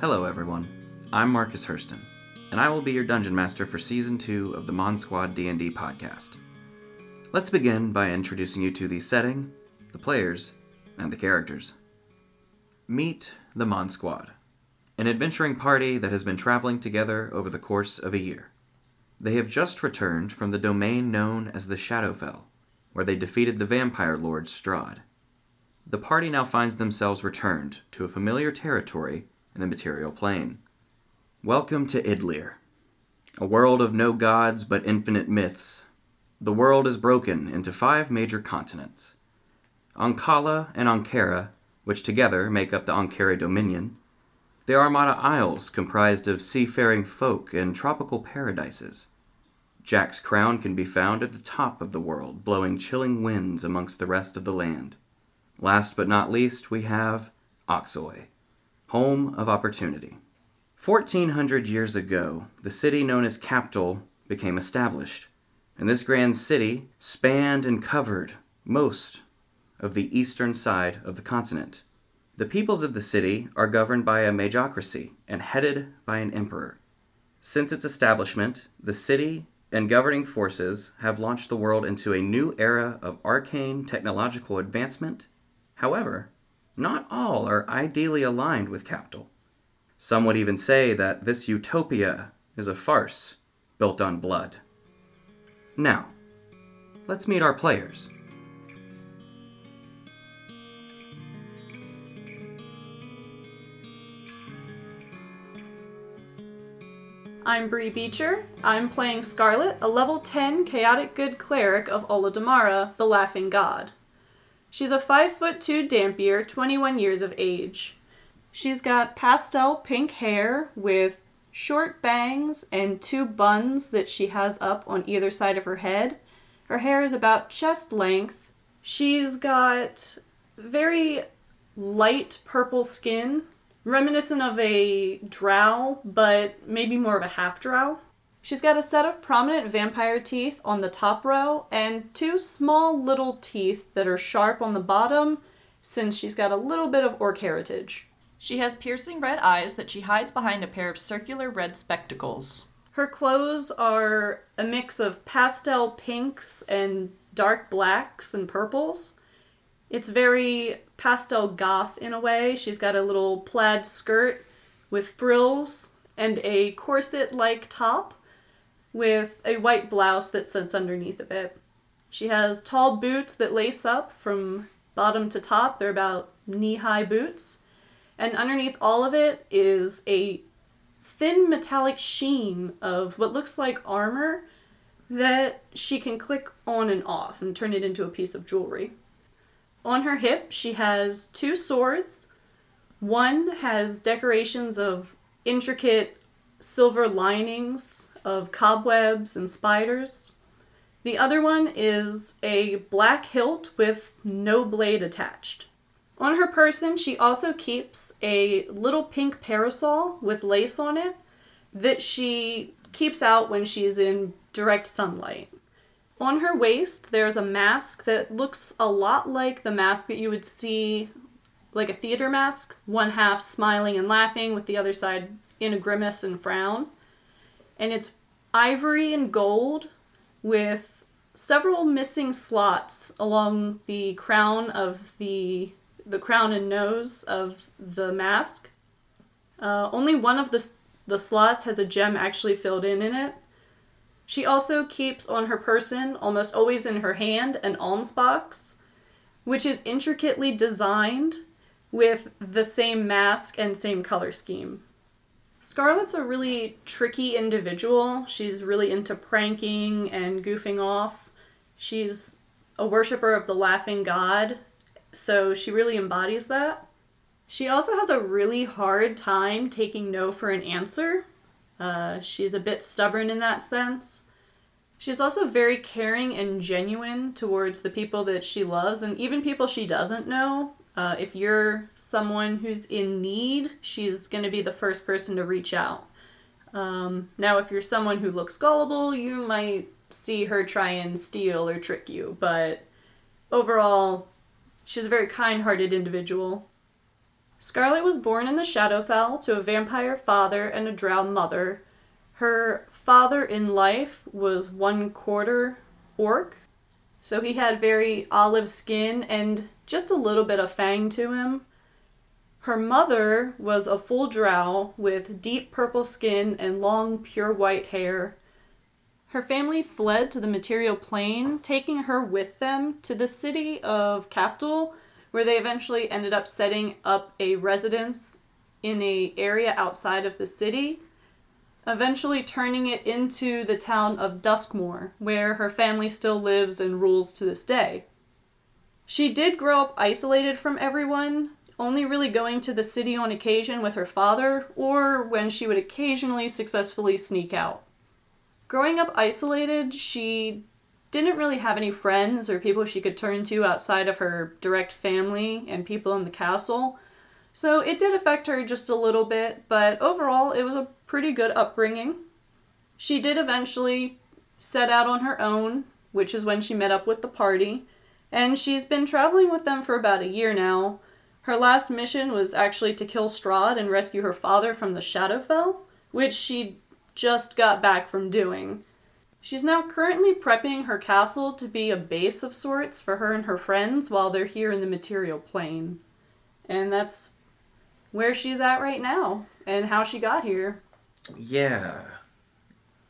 Hello, everyone. I'm Marcus Hurston, and I will be your dungeon master for season two of the Mon Squad D&D podcast. Let's begin by introducing you to the setting, the players, and the characters. Meet the Mon Squad, an adventuring party that has been traveling together over the course of a year. They have just returned from the domain known as the Shadowfell, where they defeated the vampire lord Strahd. The party now finds themselves returned to a familiar territory in the material plane. Welcome to Idliir, a world of no gods but infinite myths. The world is broken into five major continents Ankala and Ankara, which together make up the Ankara Dominion. The Armada Isles, comprised of seafaring folk and tropical paradises. Jack's crown can be found at the top of the world, blowing chilling winds amongst the rest of the land. Last but not least, we have Oxoy, home of opportunity. 1400 years ago, the city known as Capital became established, and this grand city spanned and covered most of the eastern side of the continent. The peoples of the city are governed by a magocracy and headed by an emperor. Since its establishment, the city and governing forces have launched the world into a new era of arcane technological advancement. However, not all are ideally aligned with capital. Some would even say that this utopia is a farce built on blood. Now, let's meet our players. I'm Brie Beecher. I'm playing Scarlet, a level 10 chaotic good cleric of Olidammara, the Laughing God. She's a 5 foot 2 Dhampir, 21 years of age. She's got pastel pink hair with short bangs and two buns that she has up on either side of her head. Her hair is about chest length. She's got very light purple skin, reminiscent of a drow, but maybe more of a half drow. She's got a set of prominent vampire teeth on the top row and two small little teeth that are sharp on the bottom since she's got a little bit of orc heritage. She has piercing red eyes that she hides behind a pair of circular red spectacles. Her clothes are a mix of pastel pinks and dark blacks and purples. It's very pastel goth in a way. She's got a little plaid skirt with frills and a corset like top with a white blouse that sits underneath of it. She has tall boots that lace up from bottom to top. They're about knee high boots. And underneath all of it is a thin metallic sheen of what looks like armor that she can click on and off and turn it into a piece of jewelry. On her hip, she has two swords. One has decorations of intricate silver linings of cobwebs and spiders. The other one is a black hilt with no blade attached. On her person, she also keeps a little pink parasol with lace on it that she keeps out when she's in direct sunlight. On her waist, there's a mask that looks a lot like the mask that you would see, like a theater mask, one half smiling and laughing, with the other side in a grimace and frown. And it's ivory and gold with several missing slots along the crown of the the crown and nose of the mask. Uh, only one of the the slots has a gem actually filled in in it. She also keeps on her person, almost always in her hand, an alms box, which is intricately designed with the same mask and same color scheme. Scarlet's a really tricky individual. She's really into pranking and goofing off. She's a worshiper of the laughing god, so she really embodies that. She also has a really hard time taking no for an answer. Uh, she's a bit stubborn in that sense. She's also very caring and genuine towards the people that she loves and even people she doesn't know. Uh, if you're someone who's in need, she's going to be the first person to reach out. Um, now, if you're someone who looks gullible, you might see her try and steal or trick you, but overall, she's a very kind hearted individual. Scarlet was born in the Shadowfell to a vampire father and a drow mother. Her father in life was one quarter orc, so he had very olive skin and just a little bit of fang to him. Her mother was a full drow with deep purple skin and long, pure white hair. Her family fled to the material plane, taking her with them to the city of Capital, where they eventually ended up setting up a residence in a area outside of the city, eventually turning it into the town of Duskmore, where her family still lives and rules to this day. She did grow up isolated from everyone, only really going to the city on occasion with her father, or when she would occasionally successfully sneak out. Growing up isolated, she didn't really have any friends or people she could turn to outside of her direct family and people in the castle. So it did affect her just a little bit, but overall it was a pretty good upbringing. She did eventually set out on her own, which is when she met up with the party, and she's been traveling with them for about a year now. Her last mission was actually to kill Strahd and rescue her father from the Shadowfell, which she just got back from doing. She's now currently prepping her castle to be a base of sorts for her and her friends while they're here in the material plane. And that's where she's at right now and how she got here. Yeah.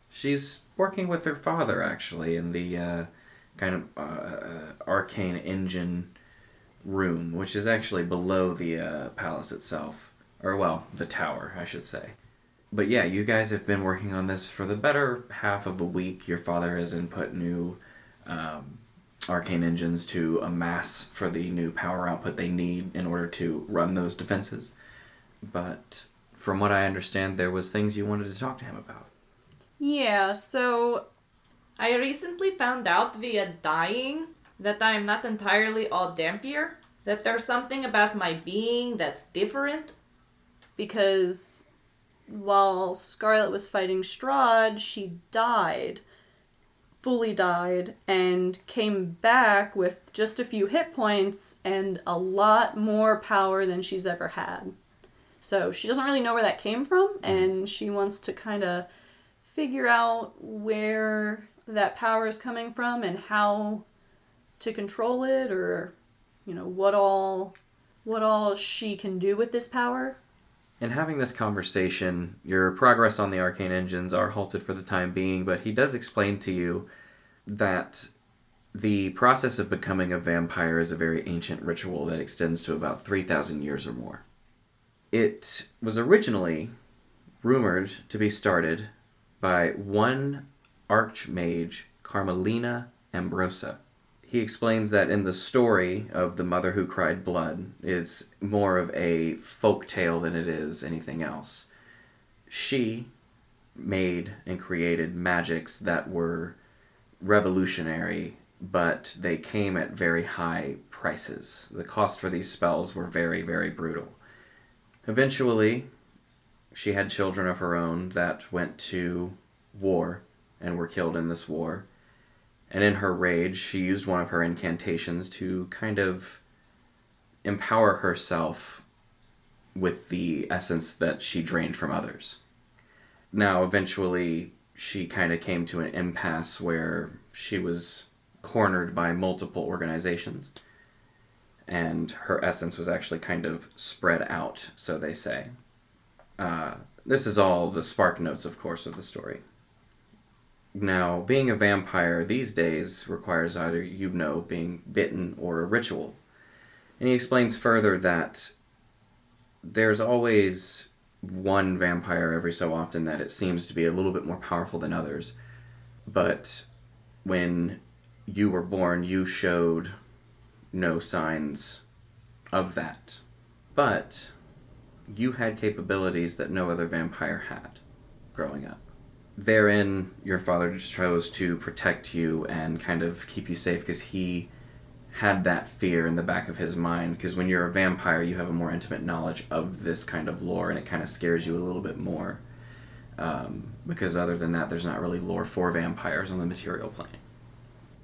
She's working with her father, actually, in the uh, kind of uh, uh, arcane engine room, which is actually below the uh, palace itself. Or, well, the tower, I should say. But yeah, you guys have been working on this for the better half of a week. Your father has input new um, arcane engines to amass for the new power output they need in order to run those defenses. But from what I understand, there was things you wanted to talk to him about. Yeah, so I recently found out via dying that I'm not entirely all Dhampir. That there's something about my being that's different. because while Scarlet was fighting Strahd, she died, fully died, and came back with just a few hit points and a lot more power than she's ever had. So she doesn't really know where that came from, mm-hmm. and she wants to kind of figure out where that power is coming from and how to control it, or you know what all what all she can do with this power. In having this conversation, your progress on the arcane engines are halted for the time being, but he does explain to you that the process of becoming a vampire is a very ancient ritual that extends to about 3,000 years or more. It was originally rumored to be started by one archmage, Carmelina Ambrosa. He explains that in the story of the mother who cried blood, it's more of a folk tale than it is anything else. She made and created magics that were revolutionary, but they came at very high prices. The cost for these spells were very, very brutal. Eventually, she had children of her own that went to war and were killed in this war. And in her rage, she used one of her incantations to kind of empower herself with the essence that she drained from others. Now, eventually, she kind of came to an impasse where she was cornered by multiple organizations, and her essence was actually kind of spread out, so they say. Uh, this is all the spark notes, of course, of the story. Now, being a vampire these days requires either, you know, being bitten or a ritual. And he explains further that there's always one vampire every so often that it seems to be a little bit more powerful than others. But when you were born, you showed no signs of that. But you had capabilities that no other vampire had growing up therein your father just chose to protect you and kind of keep you safe because he had that fear in the back of his mind. Because when you're a vampire you have a more intimate knowledge of this kind of lore and it kind of scares you a little bit more. Um, because other than that there's not really lore for vampires on the material plane.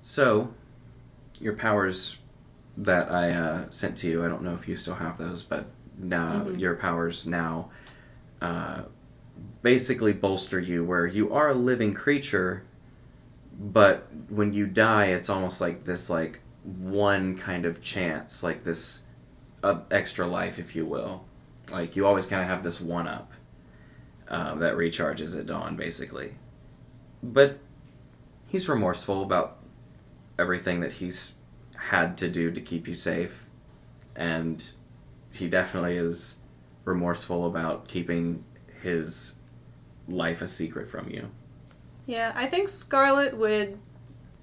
So your powers that i uh, sent to you i don't know if you still have those but now Mhm. your powers now uh, basically bolster you where you are a living creature but when you die it's almost like this like one kind of chance like this uh, extra life if you will. Like you always kind of have this one up uh, that recharges at dawn basically. But he's remorseful about everything that he's had to do to keep you safe and he definitely is remorseful about keeping his life a secret from you Yeah, I think Scarlet would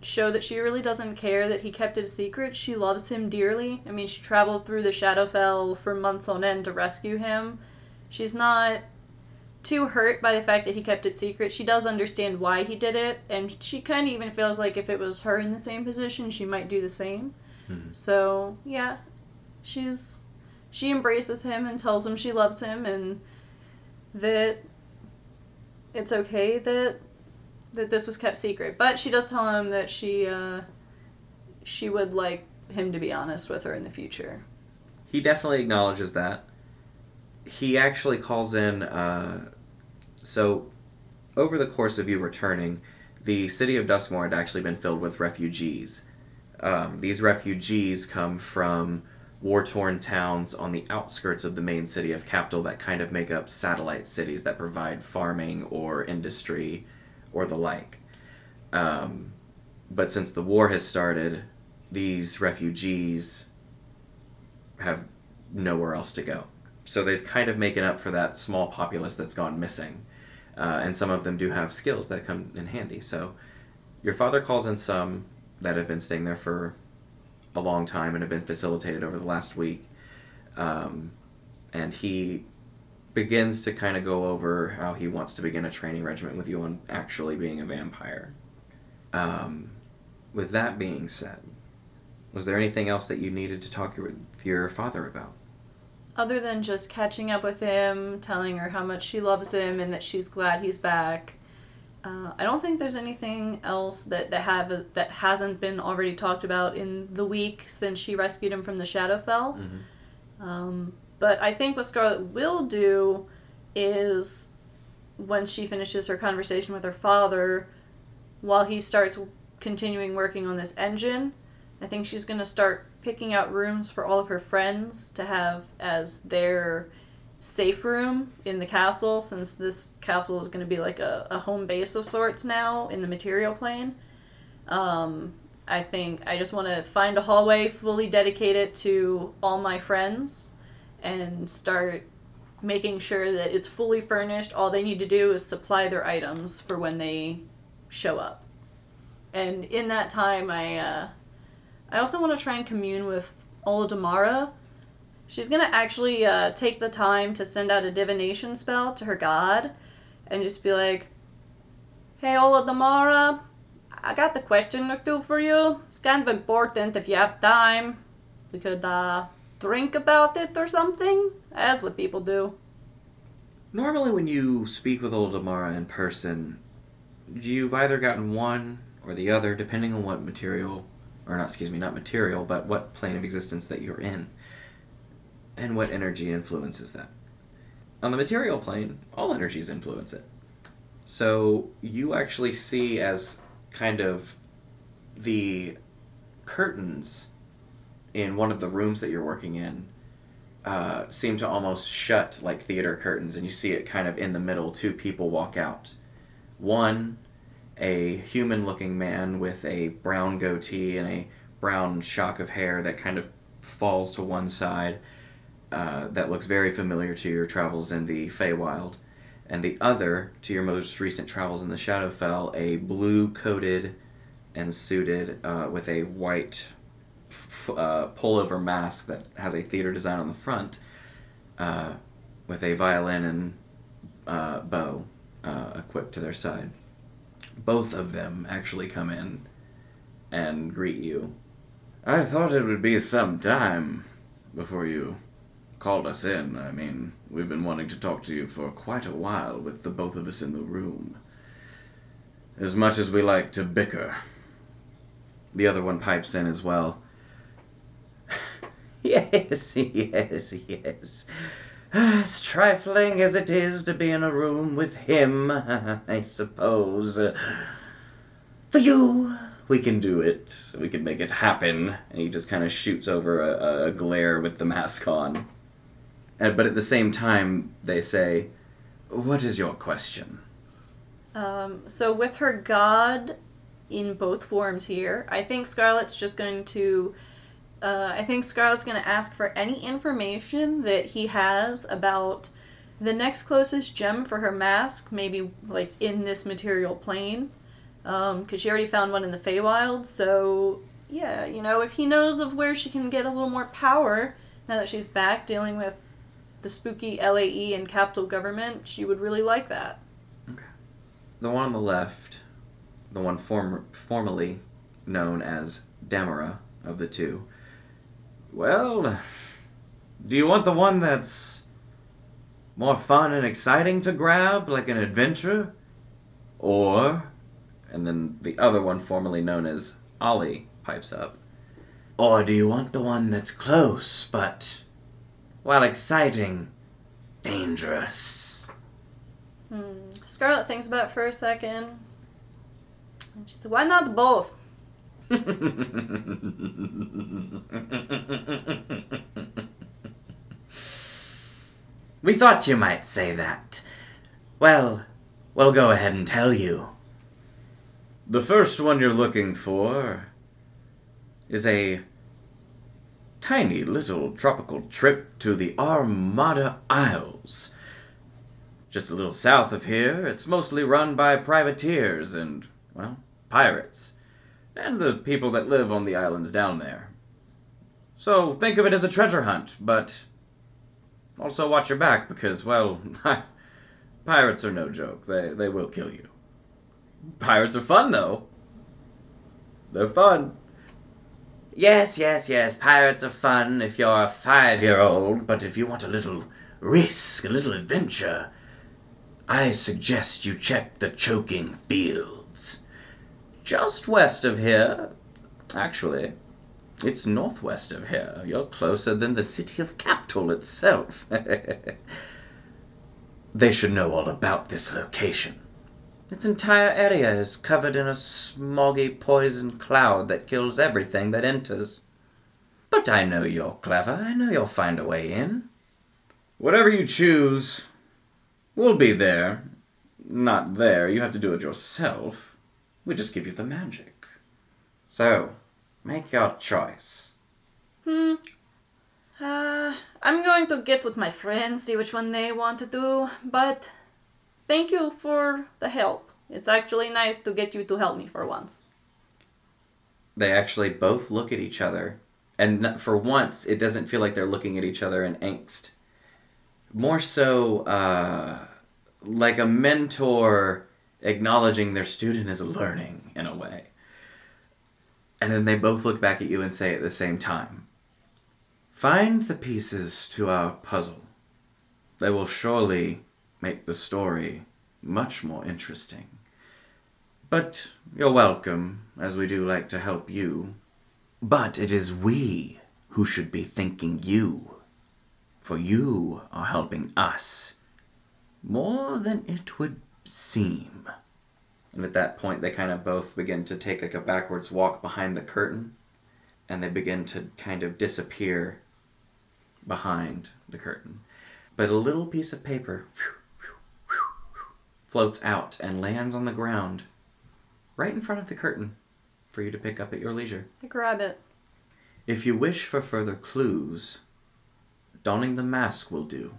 show that she really doesn't care that he kept it a secret. She loves him dearly. I mean, she traveled through the Shadowfell for months on end to rescue him. She's not too hurt by the fact that he kept it secret. She does understand why he did it, and she kind of even feels like if it was her in the same position, she might do the same. Mhm. So, yeah, she's she embraces him and tells him she loves him and that it's okay that that this was kept secret. But she does tell him that she uh, she would like him to be honest with her in the future. he definitely acknowledges that he actually calls in uh, so over the course of you returning the city of duskmore had actually been filled with refugees um, these refugees come from war-torn towns on the outskirts of the main city of capital that kind of make up satellite cities that provide farming or industry or the like um, but since the war has started these refugees have nowhere else to go. So they've kind of making up for that small populace that's gone missing. Uh, and some of them do have skills that come in handy. So your father calls in some that have been staying there for a long time and have been facilitated over the last week. Um, and he begins to kind of go over how he wants to begin a training regimen with you on actually being a vampire. Um, with that being said, was there anything else that you needed to talk with your father about? Other than just catching up with him, telling her how much she loves him and that she's glad he's back. Uh, I don't think there's anything else that that have that hasn't been already talked about in the week since she rescued him from the Shadowfell. Um, but I think what Scarlet will do is once she finishes her conversation with her father, while he starts continuing working on this engine, I think she's going to start picking out rooms for all of her friends to have as their safe room in the castle since this castle is going to be like a, a home base of sorts now in the material plane. Um, I think I just want to find a hallway fully dedicated to all my friends and start making sure that it's fully furnished. All they need to do is supply their items for when they show up. And in that time, I uh, I also want to try and commune with Ola Damara. She's gonna actually uh, take the time to send out a divination spell to her god, and just be like, "Hey, Olidammara, I got the question or two for you. It's kind of important if you have time. We could uh, drink about it or something. That's what people do. Normally, when you speak with Olidammara in person, you've either gotten one or the other, depending on what material, or not, excuse me, not material, but what plane of existence that you're in, and what energy influences that. On the material plane, all energies influence it. So you actually see as kind of the curtains in one of the rooms that you're working in uh, seem to almost shut like theater curtains, and you see it kind of in the middle. Two people walk out. One, a human looking man with a brown goatee and a brown shock of hair that kind of falls to one side, uh, that looks very familiar to your travels in the Feywild. And the other, to your most recent travels in the Shadowfell, a blue coated and suited uh, with a white f- uh, pullover mask that has a theater design on the front, uh, with a violin and uh, bow equipped to their side. Both of them actually come in and greet you. I thought it would be some time before you called us in. I mean, we've been wanting to talk to you for quite a while with the both of us in the room. As much as we like to bicker. The other one pipes in as well. Yes, yes, yes. As trifling as it is to be in a room with him, I suppose. For you, we can do it. We can make it happen. And he just kind of shoots over a, a glare with the mask on. And, but at the same time, they say, What is your question? Um, so with her god in both forms here, I think Scarlet's just going to. Uh, I think Scarlet's going to ask for any information that he has about the next closest gem for her mask, maybe like in this material plane, because um, she already found one in the Feywild. So yeah, you know, if he knows of where she can get a little more power now that she's back dealing with the spooky LAE and capital government, she would really like that. Okay. The one on the left, the one form- formerly known as Damara of the two. Well, do you want the one that's more fun and exciting to grab, like an adventure? Or, and then the other one formerly known as Ollie pipes up. Or do you want the one that's close, but, while exciting, dangerous? Hmm. Scarlet thinks about it for a second. And she said, Why not both? we thought you might say that. Well, we'll go ahead and tell you. The first one you're looking for is a tiny little tropical trip to the Armada Isles. Just a little south of here, it's mostly run by privateers and, well, pirates, and the people that live on the islands down there. So think of it as a treasure hunt, but also watch your back because, well, pirates are no joke. They, they will kill you. Pirates are fun, though. They're fun. Yes, yes, yes, pirates are fun if you're a five year old, but if you want a little risk, a little adventure, I suggest you check the Choking Fields. Just west of here. Actually, it's northwest of here. You're closer than the city of Capital itself. they should know all about this location. Its entire area is covered in a smoggy poison cloud that kills everything that enters. But I know you're clever. I know you'll find a way in. Whatever you choose, we'll be there. Not there. You have to do it yourself. We just give you the magic. So, make your choice. Hmm. Uh, I'm going to get with my friends, see which one they want to do, but thank you for the help. It's actually nice to get you to help me for once. They actually both look at each other, and for once, it doesn't feel like they're looking at each other in angst. More so, uh, like a mentor acknowledging their student is learning in a way. And then they both look back at you and say at the same time Find the pieces to our puzzle. They will surely make the story much more interesting. But you're welcome, as we do like to help you. But it is we who should be thanking you, for you are helping us more than it would seem. And at that point, they kind of both begin to take like a backwards walk behind the curtain, and they begin to kind of disappear behind the curtain. But a little piece of paper floats out and lands on the ground right in front of the curtain for you to pick up at your leisure. I grab it. If you wish for further clues, donning the mask will do.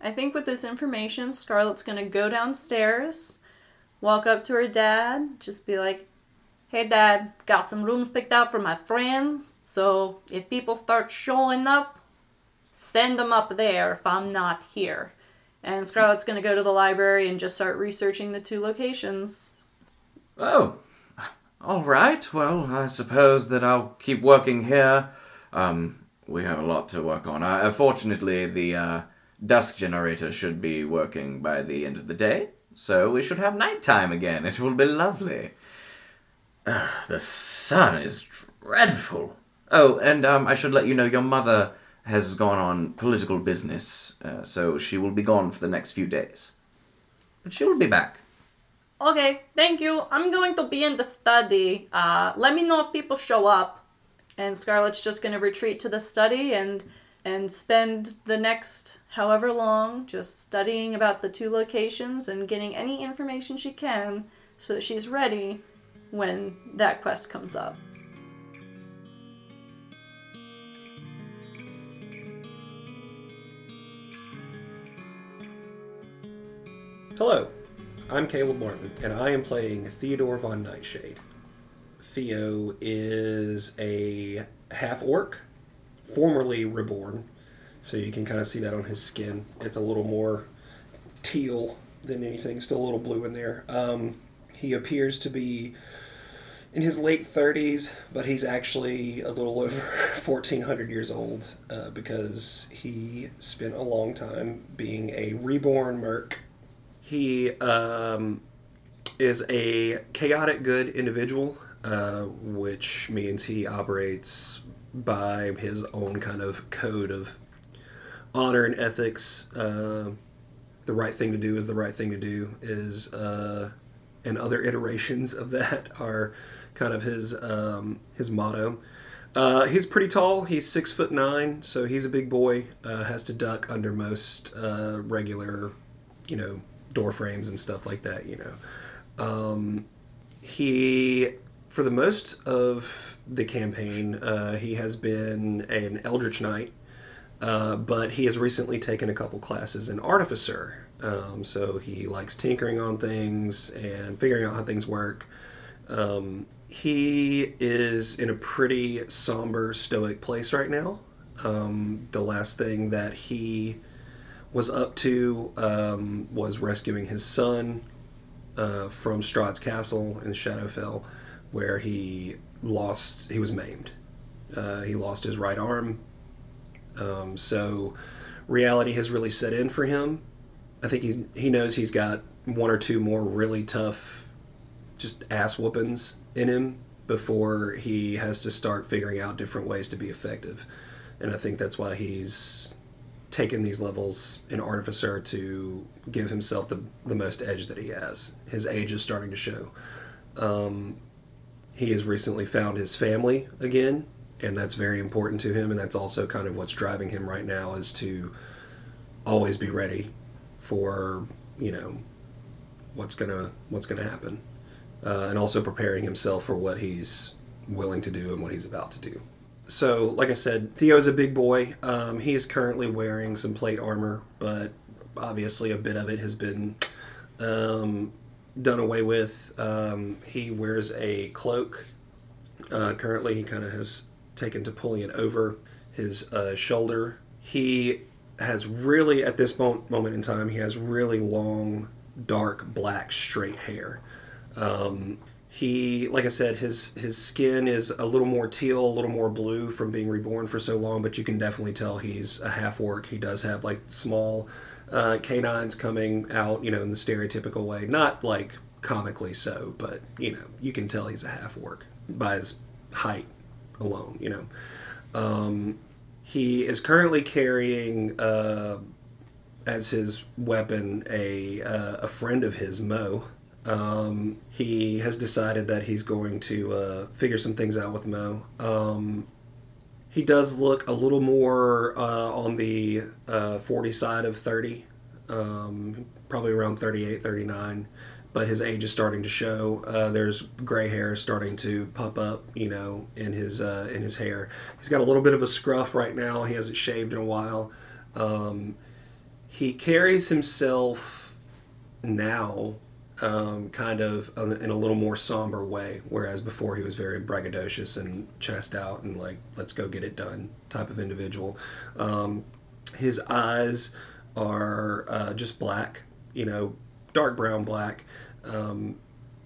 I think with this information, Scarlet's gonna go downstairs, walk up to her dad, just be like, Hey dad, got some rooms picked out for my friends, so if people start showing up, send them up there if I'm not here. And Scarlet's gonna go to the library and just start researching the two locations. Oh, all right. Well, I suppose that I'll keep working here. Um, we have a lot to work on. Uh, fortunately, the uh, dusk generator should be working by the end of the day, so we should have nighttime again. It will be lovely. Uh, the sun is dreadful. Oh, and um, I should let you know your mother has gone on political business, uh, so she will be gone for the next few days. But she will be back. Okay, thank you. I'm going to be in the study. Uh, let me know if people show up. And Scarlet's just going to retreat to the study and and spend the next however long just studying about the two locations and getting any information she can so that she's ready when that quest comes up. Hello, I'm Caleb Martin, and I am playing Theodore von Nightshade. Theo is a half orc, formerly reborn, so you can kind of see that on his skin. It's a little more teal than anything, still a little blue in there. Um, he appears to be in his late 30s, but he's actually a little over 1400 years old uh, because he spent a long time being a reborn merc he um, is a chaotic good individual, uh, which means he operates by his own kind of code of honor and ethics. Uh, the right thing to do is the right thing to do is, uh, and other iterations of that are kind of his um, his motto. Uh, he's pretty tall. He's six foot nine, so he's a big boy. Uh, has to duck under most uh, regular, you know, door frames and stuff like that. You know, um, he for the most of the campaign uh, he has been an Eldritch Knight, uh, but he has recently taken a couple classes in Artificer. Um, so he likes tinkering on things and figuring out how things work. Um, he is in a pretty somber, stoic place right now. Um, the last thing that he was up to um, was rescuing his son uh, from Strahd's castle in Shadowfell, where he lost. He was maimed. Uh, he lost his right arm. Um, so reality has really set in for him. I think he's he knows he's got one or two more really tough, just ass whoopings in him before he has to start figuring out different ways to be effective. And I think that's why he's taken these levels in Artificer to give himself the, the most edge that he has. His age is starting to show. Um, he has recently found his family again, and that's very important to him, and that's also kind of what's driving him right now is to always be ready for you know what's gonna what's gonna happen, uh, and also preparing himself for what he's willing to do and what he's about to do so, like I said, Theo's a big boy. Um, is currently wearing some plate armor, but obviously a bit of it has been um, done away with. Um, he wears a cloak. Uh, currently, he kind of has taken to pulling it over his uh, shoulder. He has really, at this moment in time, he has really long, dark, black, straight hair. Um, he like i said his his skin is a little more teal a little more blue from being reborn for so long but you can definitely tell he's a half orc. He does have like small uh, canines coming out you know in the stereotypical way. Not like comically so but you know you can tell he's a half orc by his height alone you know. Um, he is currently carrying uh, as his weapon a uh, a friend of his mo um, he has decided that he's going to uh, figure some things out with Mo. Um, he does look a little more uh, on the uh, 40 side of 30, um, probably around 38, 39, but his age is starting to show. Uh, there's gray hair starting to pop up, you know, in his uh, in his hair. He's got a little bit of a scruff right now. He hasn't shaved in a while. Um, he carries himself now um, kind of in a little more somber way, whereas before he was very braggadocious and chest out and like let's go get it done type of individual. Um, his eyes are uh, just black, you know, dark brown black. Um,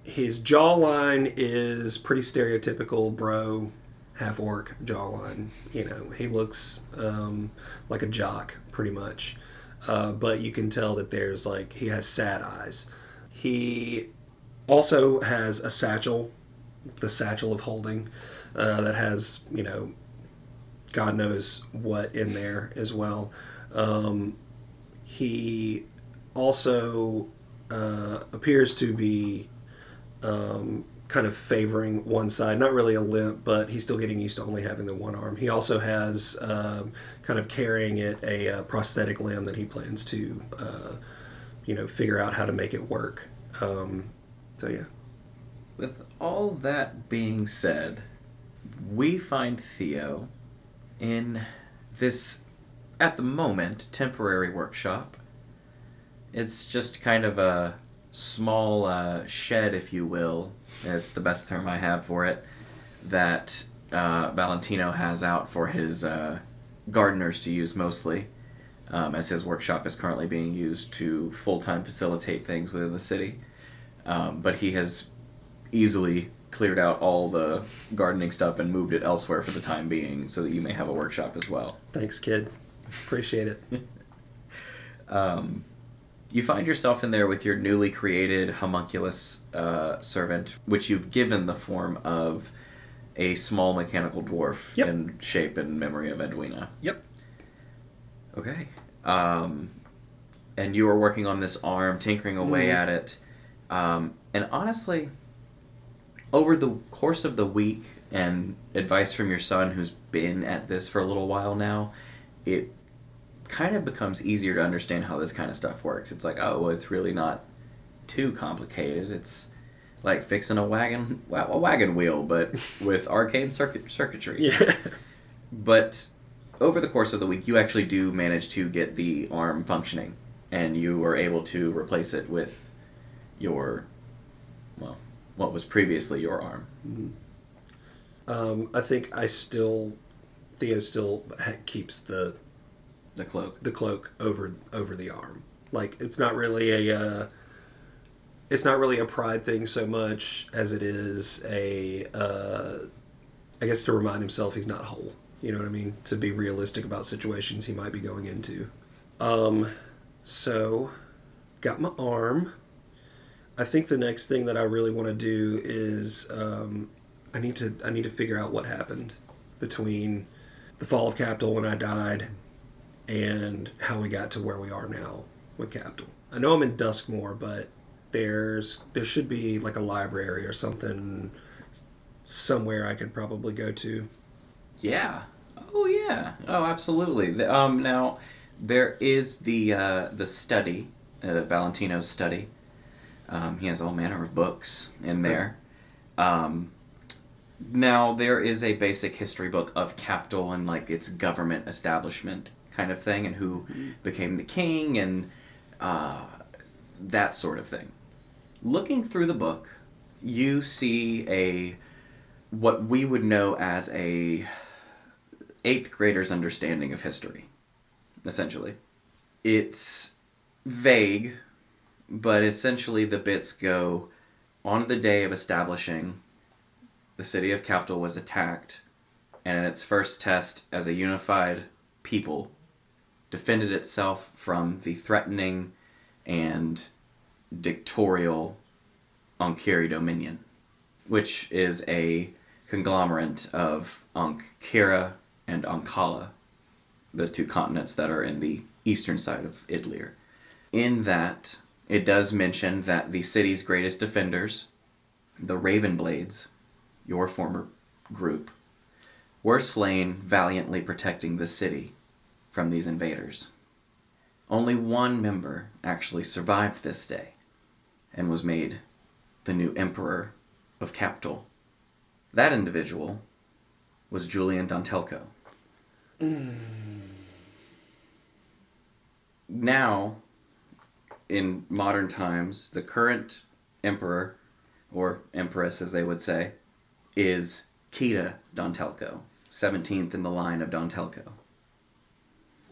his jawline is pretty stereotypical bro half orc jawline. You know, he looks um, like a jock pretty much, uh, but you can tell that there's like he has sad eyes. He also has a satchel, the satchel of holding, uh, that has you know God knows what in there as well. Um, he also uh, appears to be um, kind of favoring one side. Not really a limp, but he's still getting used to only having the one arm. He also has um, kind of carrying it a, uh prosthetic limb that he plans to, uh, you know, figure out how to make it work. Um, so yeah. With all that being said, we find Theo in this, at the moment, temporary workshop. It's just kind of a small uh, shed, if you will. It's the best term I have for it. That uh, Valentino has out for his uh, gardeners to use mostly, um, as his workshop is currently being used to full time facilitate things within the city. Um, but he has easily cleared out all the gardening stuff and moved it elsewhere for the time being so that you may have a workshop as well. Thanks, kid. Appreciate it. Um, you find yourself in there with your newly created homunculus uh, servant, which you've given the form of a small mechanical dwarf Yep. in shape and memory of Edwina. yep. Okay. Um, and you are working on this arm, tinkering away Mhm. at it. Um, and honestly, over the course of the week and advice from your son, who's been at this for a little while now, it kind of becomes easier to understand how this kind of stuff works. It's like, oh, well, it's really not too complicated. It's like fixing a wagon, a wagon wheel, but with arcane circuit circuitry. Yeah. But over the course of the week, you actually do manage to get the arm functioning, and you are able to replace it with your, well, what was previously your arm. Um, I think I still, Theo still ha- keeps the The cloak. the cloak over over the arm. Like it's not really a uh, it's not really a pride thing so much as it is a uh, I guess to remind himself he's not whole. You know what I mean? To be realistic about situations he might be going into. Um, so got my arm. I think the next thing that I really want to do is um, I need to I need to figure out what happened between the fall of Capital when I died and how we got to where we are now with Capital. I know I'm in Duskmore, but there's there should be like a library or something somewhere I could probably go to. Yeah. Oh yeah. Oh, absolutely. The, um, now there is the uh, the study, uh, Valentino's study. Um, he has all manner of books in there. Um, now there is a basic history book of Capital and like its government establishment kind of thing, and who became the king and uh, that sort of thing. Looking through the book, you see a what we would know as a eighth grader's understanding of history, essentially. It's vague, but essentially the bits go on the day of establishing, the city of Capital was attacked, and in its first test as a unified people, defended itself from the threatening and dictatorial Ankiri Dominion, which is a conglomerate of Ankira and Ankala, the two continents that are in the eastern side of Idliir. In that, it does mention that the city's greatest defenders, the Ravenblades, your former group, were slain valiantly protecting the city from these invaders. Only one member actually survived this day and was made the new emperor of Capital. That individual was Julian Dantelko. Now, in modern times, the current emperor, or empress as they would say, is Kita Dantelko, 17th in the line of Dantelko.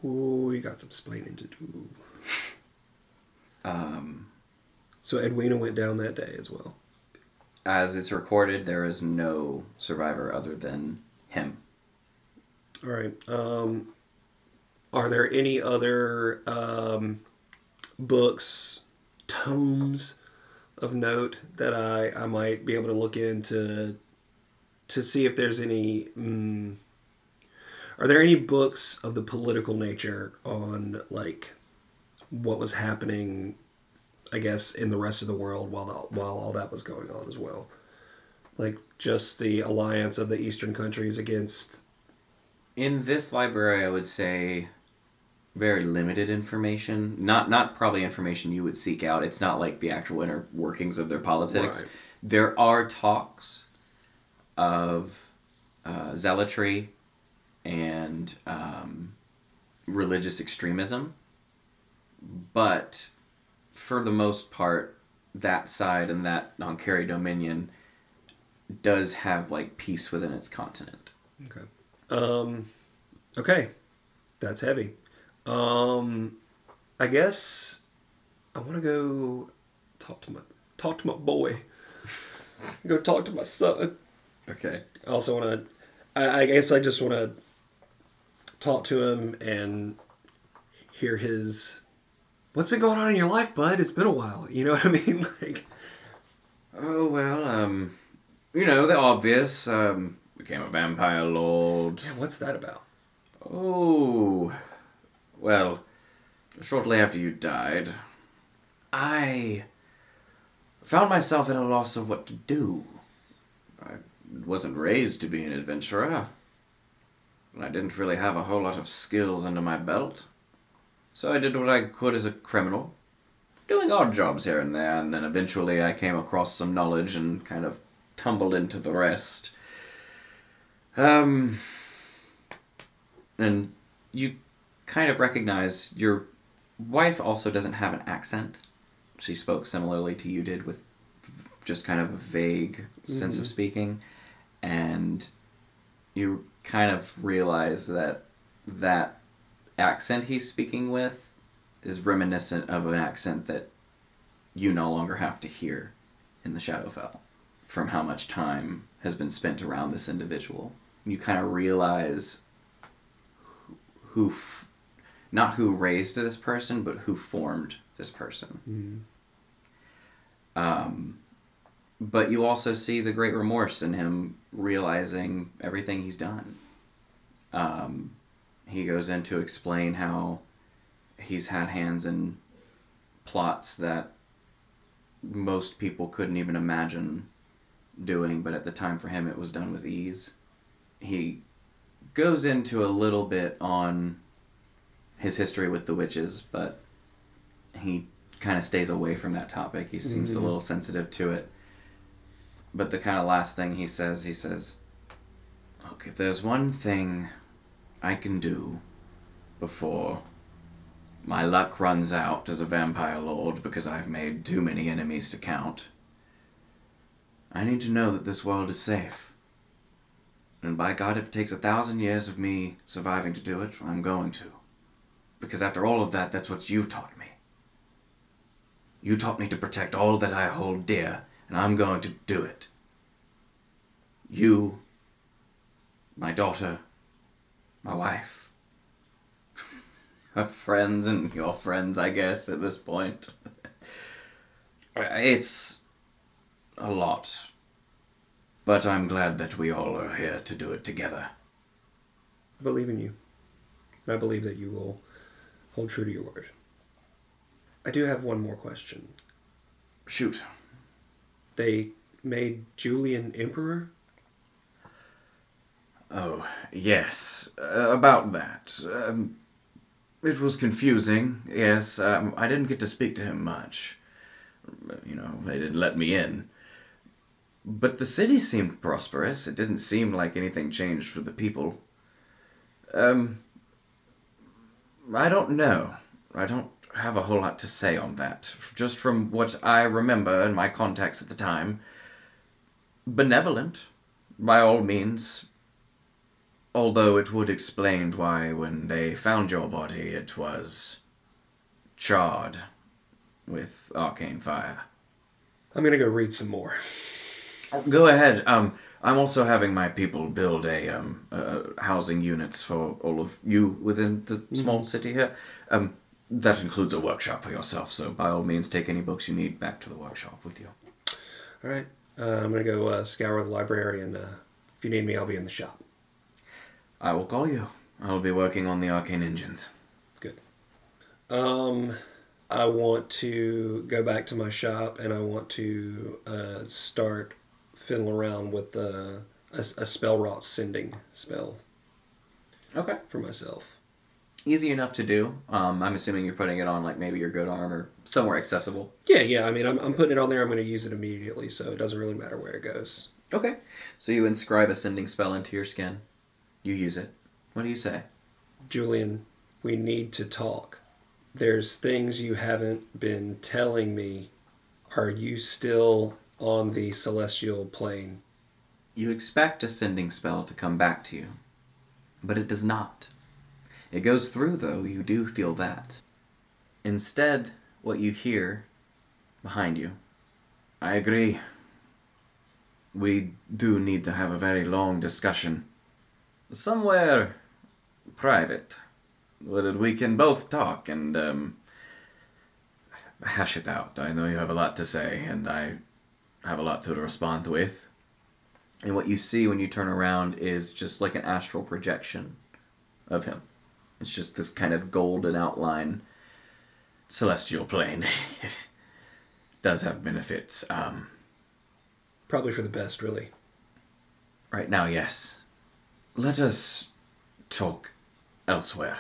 Ooh, you got some splaining to do. Um, So Edwina went down that day as well. as it's recorded, there is no survivor other than him. All right. Um, are there any other um, books, tomes of note that I, I might be able to look into to see if there's any mm, Are there any books of the political nature on like what was happening? I guess in the rest of the world while the, while all that was going on as well, like just the alliance of the Eastern countries against. In this library, I would say very limited information. Not not probably information you would seek out. It's not like the actual inner workings of their politics. Right. There are talks of uh, zealotry and um, religious extremism, but for the most part, that side and that on Carry Dominion does have like peace within its continent. Okay. Um, okay, that's heavy. Um, I guess I want to go talk to my talk to my boy. go talk to my son. Okay. I also want to. I, I guess I just want to talk to him and hear his. What's been going on in your life, bud? It's been a while. You know what I mean? Like, Oh well, um, you know the obvious. Um, became a vampire lord. yeah, what's that about? Oh, well, shortly after you died, I found myself at a loss of what to do. I wasn't raised to be an adventurer, and I didn't really have a whole lot of skills under my belt. So I did what I could as a criminal, doing odd jobs here and there, and then eventually I came across some knowledge and kind of tumbled into the rest. Um, and you kind of recognize your wife also doesn't have an accent. She spoke similarly to you did with just kind of a vague sense of speaking and you kind of realize that that accent he's speaking with is reminiscent of an accent that you no longer have to hear in the Shadowfell from how much time has been spent around this individual. You kind of realize who, f- not who raised this person, but who formed this person. Um, but you also see the great remorse in him realizing everything he's done. Um, he goes in to explain how he's had hands in plots that most people couldn't even imagine doing, but at the time for him it was done with ease. He goes into a little bit on his history with the witches, but he kind of stays away from that topic. He seems a mm-hmm. little sensitive to it. But the kind of last thing he says, he says, Look, if there's one thing I can do before my luck runs out as a vampire lord because I've made too many enemies to count, I need to know that this world is safe. And by God, if it takes a thousand years of me surviving to do it, I'm going to. Because after all of that, that's what you taught me. You taught me to protect all that I hold dear, and I'm going to do it. You, my daughter, my wife, her friends, and your friends, I guess, at this point. It's a lot. But I'm glad that we all are here to do it together. I believe in you. I believe that you will hold true to your word. I do have one more question. Shoot. They made Julian emperor? Oh, yes. Uh, about that. Um, it was confusing, yes. Um, I didn't get to speak to him much. You know, they didn't let me in. But the city seemed prosperous. It didn't seem like anything changed for the people. Um, I don't know. I don't have a whole lot to say on that. Just from what I remember and my contacts at the time. Benevolent, by all means. Although it would explain why, when they found your body, it was charred with arcane fire. I'm gonna go read some more. Go ahead. Um, I'm also having my people build a um uh, housing units for all of you within the small city here. Um, that includes a workshop for yourself. So by all means, take any books you need back to the workshop with you. All right. Uh, I'm gonna go uh, scour the library, and uh, if you need me, I'll be in the shop. I will call you. I'll be working on the arcane engines. Good. Um, I want to go back to my shop and I want to uh, start fiddling around with uh, a, a spell rot sending spell Okay. for myself. Easy enough to do. Um, I'm assuming you're putting it on like maybe your good arm or somewhere accessible. Yeah, yeah. I mean, I'm, I'm putting it on there. I'm going to use it immediately, so it doesn't really matter where it goes. Okay. So you inscribe a sending spell into your skin. You use it. What do you say? Julian, we need to talk. There's things you haven't been telling me. Are you still on the celestial plane? You expect a sending spell to come back to you, but it does not. It goes through, though, you do feel that. Instead, what you hear behind you. I agree. We do need to have a very long discussion. Somewhere private, where we can both talk and, um, hash it out. I know you have a lot to say, and I have a lot to respond with. And what you see when you turn around is just like an astral projection of him. It's just this kind of golden outline celestial plane. it does have benefits. Um, Probably for the best, really. right now, yes. Let us talk elsewhere.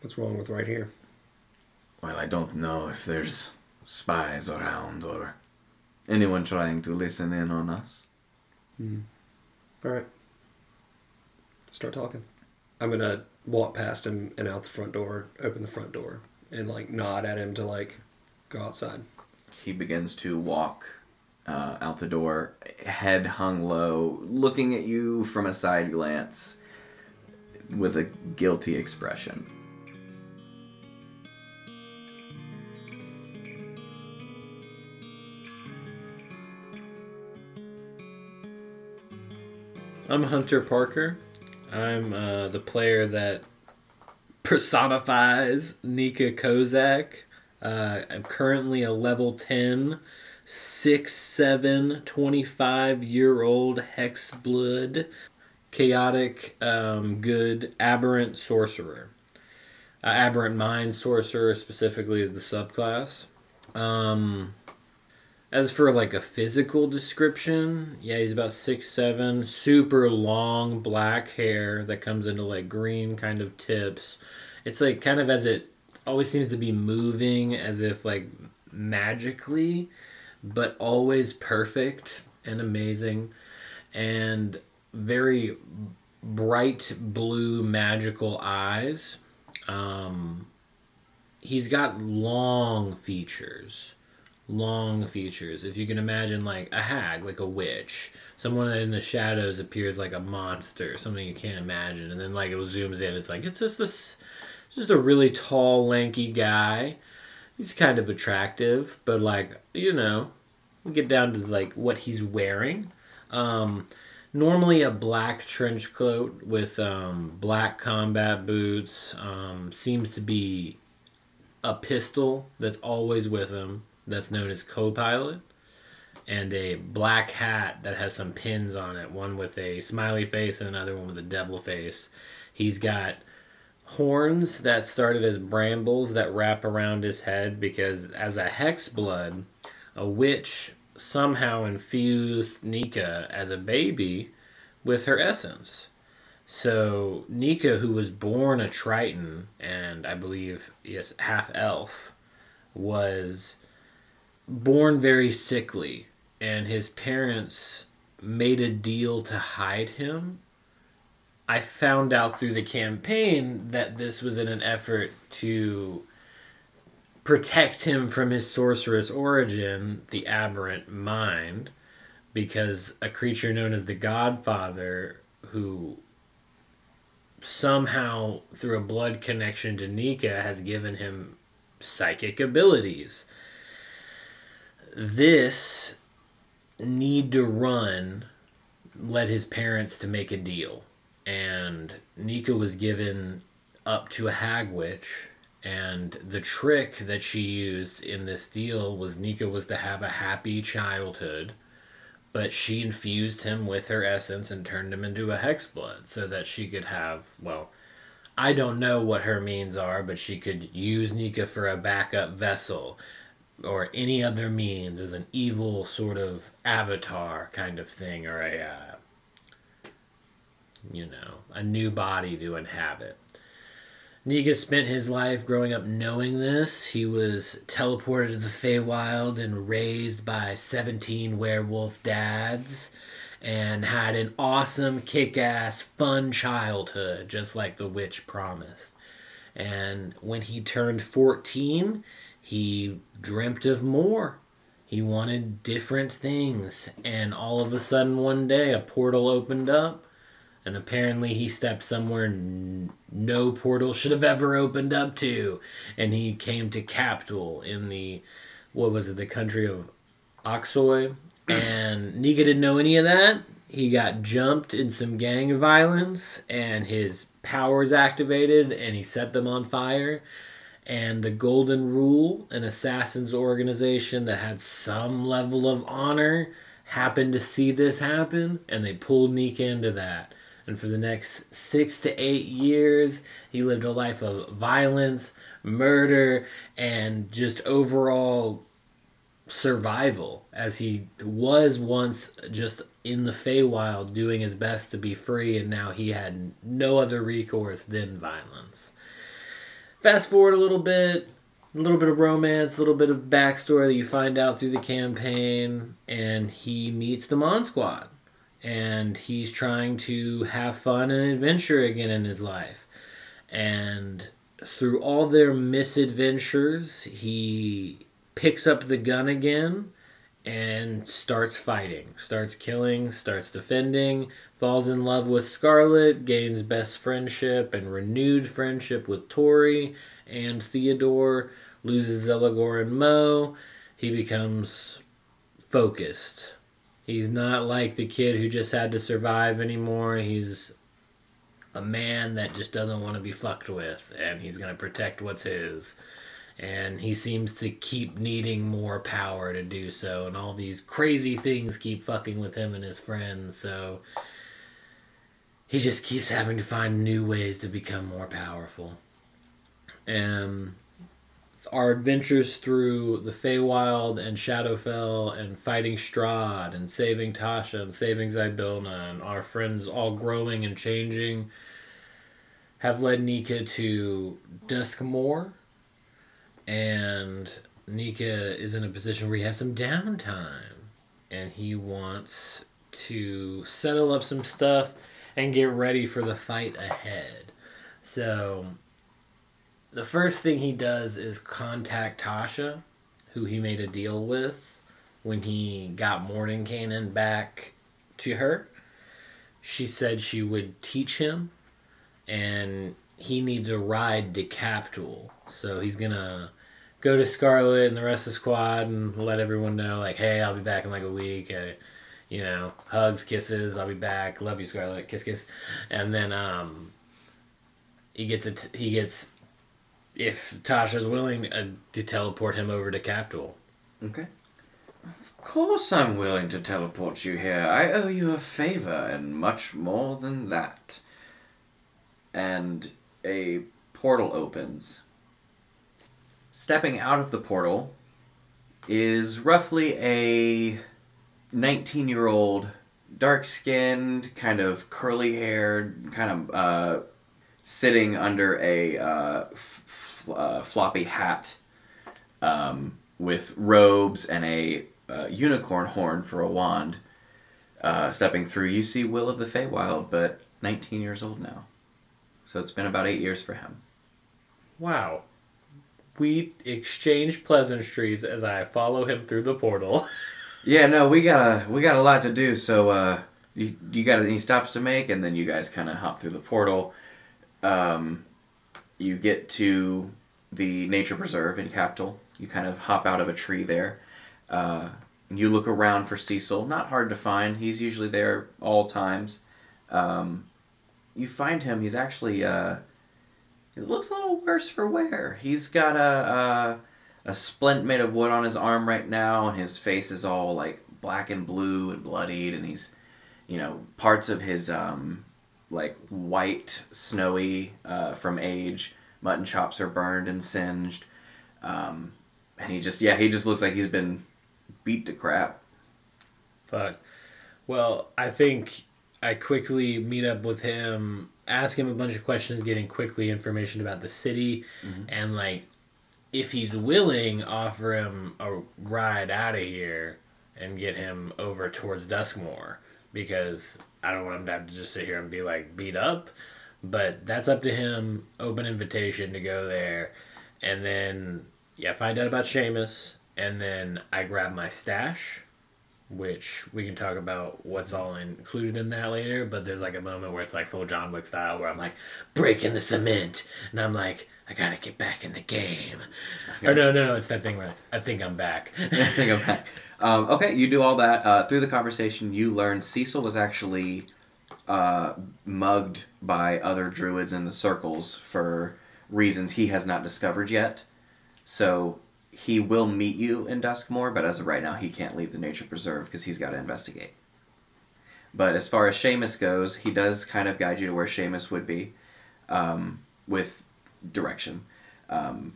What's wrong with right here? Well, I don't know if there's spies around or anyone trying to listen in on us. All right. Start talking. I'm gonna walk past him and out the front door, open the front door, and like nod at him to like go outside. he begins to walk uh, out the door, head hung low, looking at you from a side glance with a guilty expression. I'm Hunter Parker. I'm uh, the player that personifies Nika Kozak. Uh, I'm currently a level 10, 6, 7, 25 year old Hex Blood, chaotic, um, good, aberrant sorcerer. Uh, aberrant mind sorcerer specifically is the subclass. Um, as for like a physical description, yeah, he's about six seven, super long black hair that comes into like green kind of tips. It's like kind of as it always seems to be moving as if like magically, but always perfect and amazing and very bright blue magical eyes. Um, he's got long features long features. If you can imagine like a hag, like a witch, someone in the shadows appears like a monster, something you can't imagine, and then like it zooms in, it's like it's just this, just a really tall, lanky guy. He's kind of attractive, but like you know, we get down to like what he's wearing. Um, normally a black trench coat with um, black combat boots. Um, seems to be a pistol that's always with him that's known as co-pilot and a black hat that has some pins on it one with a smiley face and another one with a devil face. He's got horns that started as brambles that wrap around his head because as a hex blood a witch somehow infused nika as a baby with her essence. So nika who was born a triton and i believe yes half elf was born very sickly, and his parents made a deal to hide him. I found out through the campaign that this was in an effort to protect him from his sorceress origin, the aberrant mind, because a creature known as the Godfather, who somehow through a blood connection to Nika has given him psychic abilities this need to run led his parents to make a deal. And nika was given up to a hag witch and the trick that she used in this deal was nika was to have a happy childhood but she infused him with her essence and turned him into a hex blood so that she could have well I don't know what her means are, but she could use Nika for a backup vessel or any other means as an evil sort of avatar kind of thing or a uh, you know a new body to inhabit Nika spent his life growing up knowing this. He was teleported to the Feywild and raised by 17 werewolf dads and had an awesome, kick ass, fun childhood, just like the witch promised. And when he turned 14, he dreamt of more. He wanted different things. And all of a sudden, one day, a portal opened up. And apparently, he stepped somewhere n- no portal should have ever opened up to. And he came to Capital in the, what was it, the country of Oxoy. And Nika didn't know any of that. He got jumped in some gang violence, and his powers activated, and he set them on fire and the Golden Rule, an assassins organization that had some level of honor, happened to see this happen, and they pulled Nika into that. And for the next six to eight years, he lived a life of violence, murder, and just overall survival as he was once just in the Feywild doing his best to be free, and now he had no other recourse than violence. Fast forward a little bit, a little bit of romance, a little bit of backstory that you find out through the campaign, and he meets the Mon Squad. And he's trying to have fun and adventure again in his life. And through all their misadventures, he picks up the gun again and starts fighting, starts killing, starts defending, falls in love with Scarlet, gains best friendship and renewed friendship with Tori and Theodore, loses Eligor and Mo. He becomes focused. He's not like the kid who just had to survive anymore. He's a man that just doesn't want to be fucked with, and he's going to protect what's his and he seems to keep needing more power to do so and all these crazy things keep fucking with him and his friends so he just keeps having to find new ways to become more powerful. And our adventures through the Feywild and Shadowfell and fighting Strahd and saving Tasha and saving Zybilna and our friends all growing and changing have led Nika to Duskmore and Nika is in a position where he has some downtime and he wants to settle up some stuff and get ready for the fight ahead. So the first thing he does is contact Tasha, who he made a deal with when he got Mordenkainen back to her. She said she would teach him and he needs a ride to Capital. So he's gonna go to Scarlet and the rest of the squad and let everyone know, like, hey, I'll be back in like a week. Uh, you know, hugs, kisses. I'll be back. Love you, Scarlet. Kiss, kiss. And then um, he gets it. He gets if Tasha's willing uh, to teleport him over to Capital. Okay. Of course I'm willing to teleport you here. I owe you a favor and much more than that. And a portal opens. Stepping out of the portal is roughly a 19 year old, dark skinned, kind of curly haired, kind of uh, sitting under a uh, f- uh, floppy hat um, with robes and a uh, unicorn horn for a wand. Uh, stepping through, you see Will of the Feywild, but 19 years old now. So it's been about eight years for him. Wow. We exchange pleasantries as I follow him through the portal. Yeah, no, we got a we got a lot to do. So uh, you you got any stops to make, and then you guys kind of hop through the portal. Um, you get to the nature preserve in Capital. You kind of hop out of a tree there. Uh, you look around for Cecil. Not hard to find. He's usually there all times. Um, you find him. He's actually. Uh, it looks a little worse for wear. He's got a. a a splint made of wood on his arm right now, and his face is all like black and blue and bloodied, and he's, you know, parts of his um, like white, snowy uh, from age. Mutton chops are burned and singed. Um, and he just, yeah, he just looks like he's been beat to crap. Fuck. Well, I think I quickly meet up with him, ask him a bunch of questions, getting quickly information about the city, mm-hmm. and like, if he's willing, offer him a ride out of here and get him over towards Duskmore. Because I don't want him to have to just sit here and be like beat up. But that's up to him. Open invitation to go there, and then yeah, find out about Seamus, and then I grab my stash which we can talk about what's all included in that later. But there's like a moment where it's like full John Wick style, where I'm like breaking the cement, and I'm like, I gotta get back in the game. Or no, no, no, it's that thing where I think I'm back. I think I'm back. Um, okay, you do all that. Uh, through the conversation, you learn Cecil was actually uh, mugged by other druids in the circles for reasons he has not discovered yet. So he will meet you in Duskmore, but as of right now, he can't leave the nature preserve because he's got to investigate. But as far as Seamus goes, he does kind of guide you to where Seamus would be um, with direction. Um,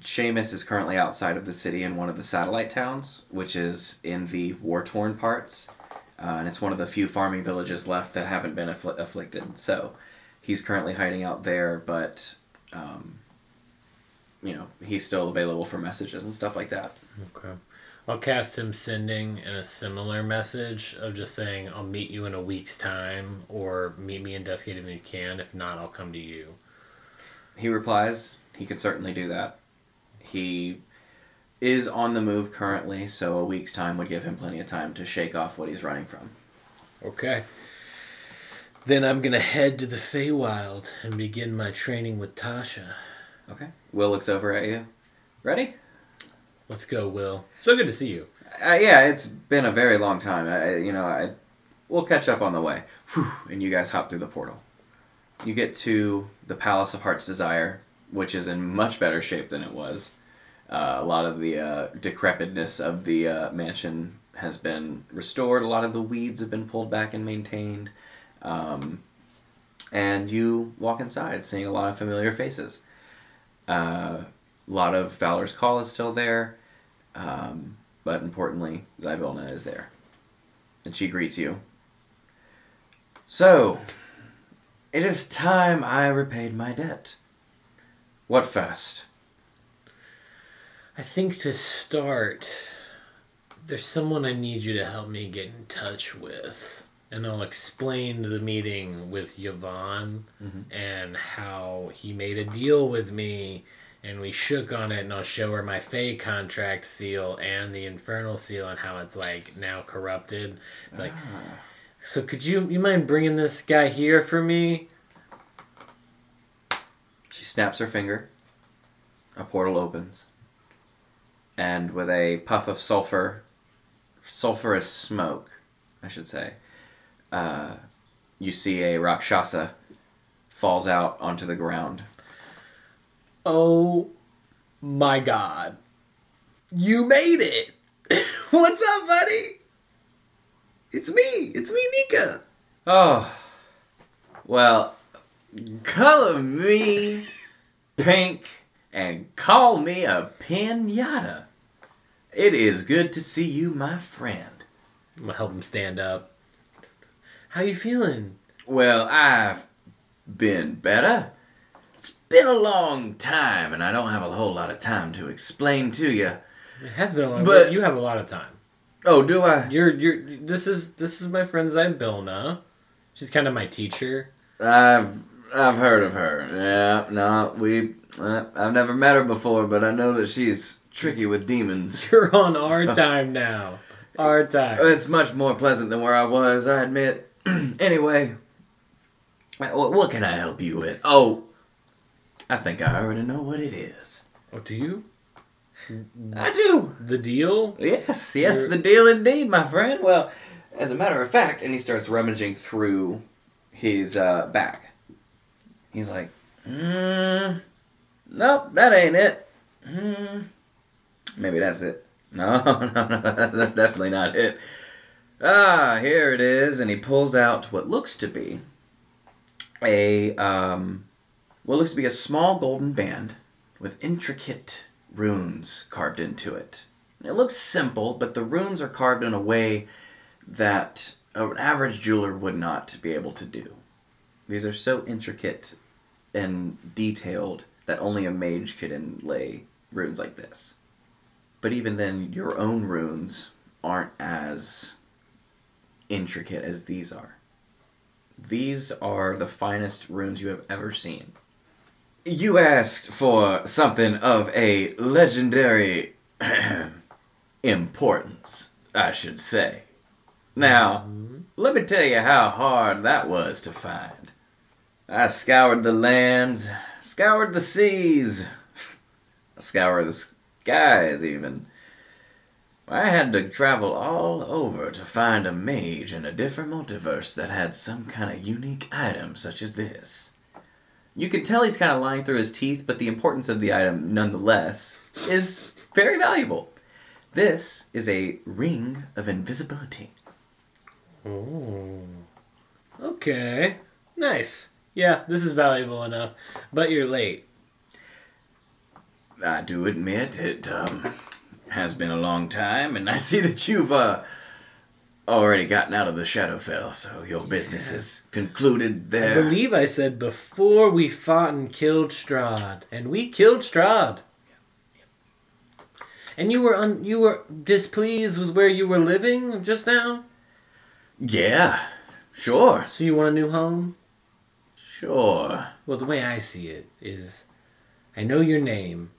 Seamus is currently outside of the city in one of the satellite towns, which is in the war torn parts. Uh, and it's one of the few farming villages left that haven't been affli- afflicted. So he's currently hiding out there, but, um, you know, he's still available for messages and stuff like that. Okay. I'll cast him sending in a similar message of just saying, I'll meet you in a week's time, or meet me in Deskgate if you can. If not, I'll come to you. He replies, he could certainly do that. He is on the move currently, so a week's time would give him plenty of time to shake off what he's running from. Okay. Then I'm gonna head to the Feywild and begin my training with Tasha. Okay. Will looks over at you. Ready? Let's go, Will. So good to see you. Uh, yeah, it's been a very long time. I, you know, I, we'll catch up on the way. Whew, and you guys hop through the portal. You get to the Palace of Heart's Desire, which is in much better shape than it was. Uh, a lot of the uh, decrepitness of the uh, mansion has been restored. A lot of the weeds have been pulled back and maintained. Um, and you walk inside, seeing a lot of familiar faces. Uh, a lot of Valor's Call is still there. Um, but importantly, Zybilna is there. And she greets you. So, it is time I repaid my debt. What first? I think to start, there's someone I need you to help me get in touch with. And I'll explain the meeting with Yvonne mm-hmm. and how he made a deal with me and we shook on it and I'll show her my Fey contract seal and the Infernal seal and how it's like now corrupted. It's like ah. so could you you mind bringing this guy here for me? She snaps her finger. A portal opens. And with a puff of sulfur, sulfurous smoke, I should say, uh, you see a Rakshasa falls out onto the ground. Oh my god. You made it! What's up, buddy? It's me! It's me, Nika! Oh, well, color me pink and call me a pinata. It is good to see you, my friend. I'm gonna help him stand up. How you feeling? Well, I've been better. It's been a long time, and I don't have a whole lot of time to explain to you. It has been a long time. But- you have a lot of time. Oh, do I? You're you're this is this is my friend Zybilna. She's kind of my teacher. I've I've heard of her. Yeah, no, we. Uh, I've never met her before, but I know that she's tricky with demons. You're on our So- time now. Our time. It's much more pleasant than where I was, I admit. anyway, uh, what, can I help you with? Oh, I think I already know what it is. Oh, do you? I do. The deal? Yes, yes, You're- the deal indeed, my friend. Well, as a matter of fact, and he starts rummaging through his uh, bag. He's like, mm, nope, that ain't it. Hmm, maybe that's it. No, no, no, that's definitely not it. Ah, here it is, and he pulls out what looks to be a um, what looks to be a small golden band with intricate runes carved into it. It looks simple, but the runes are carved in a way that an average jeweler would not be able to do. These are so intricate and detailed that only a mage could inlay runes like this. But even then, your own runes aren't as intricate as these are. These are the finest runes you have ever seen. You asked for something of a legendary importance, I should say. Now, mm-hmm. let me tell you how hard that was to find. I scoured the lands, scoured the seas, scoured the skies, even. I had to travel all over to find a mage in a different multiverse that had some kind of unique item such as this. You can tell he's kind of lying through his teeth, but the importance of the item, nonetheless, is very valuable. This is a ring of invisibility. Oh. Okay. Nice. Yeah, this is valuable enough, but you're late. I do admit it um, has been a long time, and I see that you've uh, already gotten out of the Shadowfell, so your business is concluded there. I believe I said before we fought and killed Strahd, and we killed Strahd. And you were un- you were displeased with where you were living just now, yeah, sure, so you want a new home. sure. Well, the way I see it is, I know your name,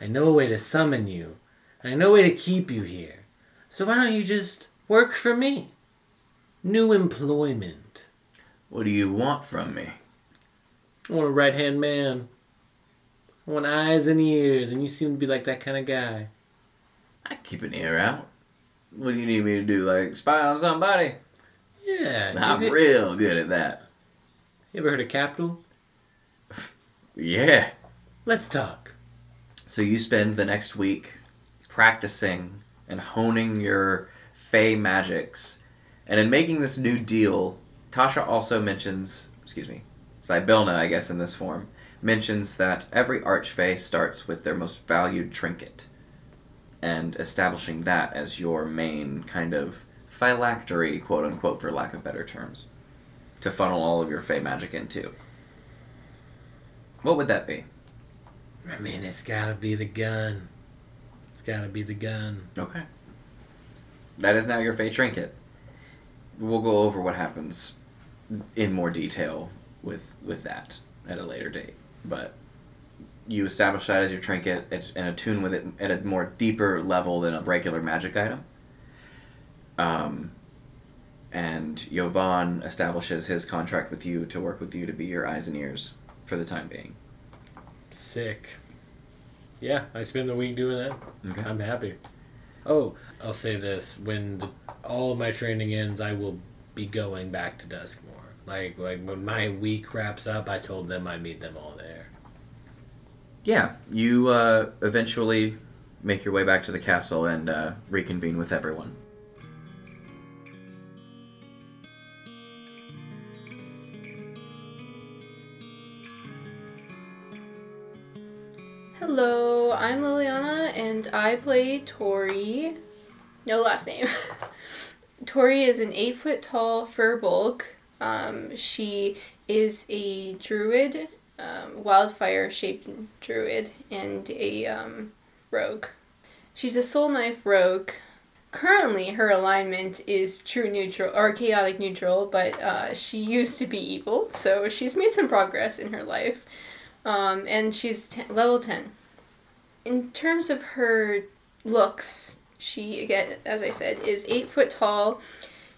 I know a way to summon you, I know a way to keep you here. So why don't you just work for me? New employment. What do you want from me? I want a right hand man. I want eyes and ears, and you seem to be like that kind of guy. I keep an ear out. What do you need me to do? Like spy on somebody? Yeah. I'm you, real good at that. you ever heard of Capital? Yeah. Let's talk. So you spend the next week practicing and honing your Fey magics. And in making this new deal, Tasha also mentions, excuse me, Zybilna, I guess in this form, mentions that every Archfey starts with their most valued trinket. And establishing that as your main kind of phylactery, quote unquote, for lack of better terms, to funnel all of your Fey magic into. What would that be? I mean, it's gotta be the gun. Gotta be the gun. Okay. That is now your Fey trinket. We'll go over what happens in more detail with with that at a later date. But you establish that as your trinket and- and attune with it at a more deeper level than a regular magic item. Um, and Yovan establishes his contract with you to work with you to be your eyes and ears for the time being. Sick. Yeah, I spend the week doing that. Okay. I'm happy. Oh, I'll say this: when the, all of my training ends, I will be going back to Duskmore. Like, like when my week wraps up, I told them I'd meet them all there. Yeah, you uh, eventually make your way back to the castle and uh, reconvene with everyone. Hello, I'm Liliana and I play Tori. No last name. Tori is an eight foot tall furbolg. Um, she is a druid, um, wildfire shaped druid, and a um, rogue. She's a soul knife rogue. Currently, her alignment is true neutral or chaotic neutral, but uh, she used to be evil, so she's made some progress in her life. Um, and she's level 10. In terms of her looks, she, again, as I said, is 8 foot tall.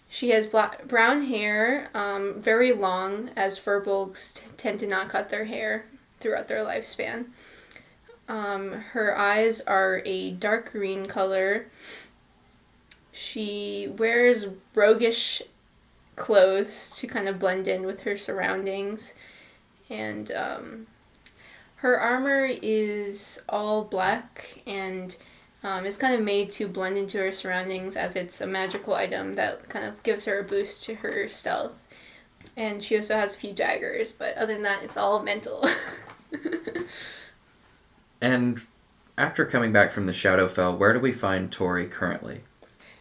She has black, brown hair, um, very long, as furbolgs t- tend to not cut their hair throughout their lifespan. Um, her eyes are a dark green color. She wears roguish clothes to kind of blend in with her surroundings. And um, her armor is all black and um, is kind of made to blend into her surroundings as it's a magical item that kind of gives her a boost to her stealth. And she also has a few daggers, but other than that, it's all mental. And after coming back from the Shadowfell, where do we find Tori currently?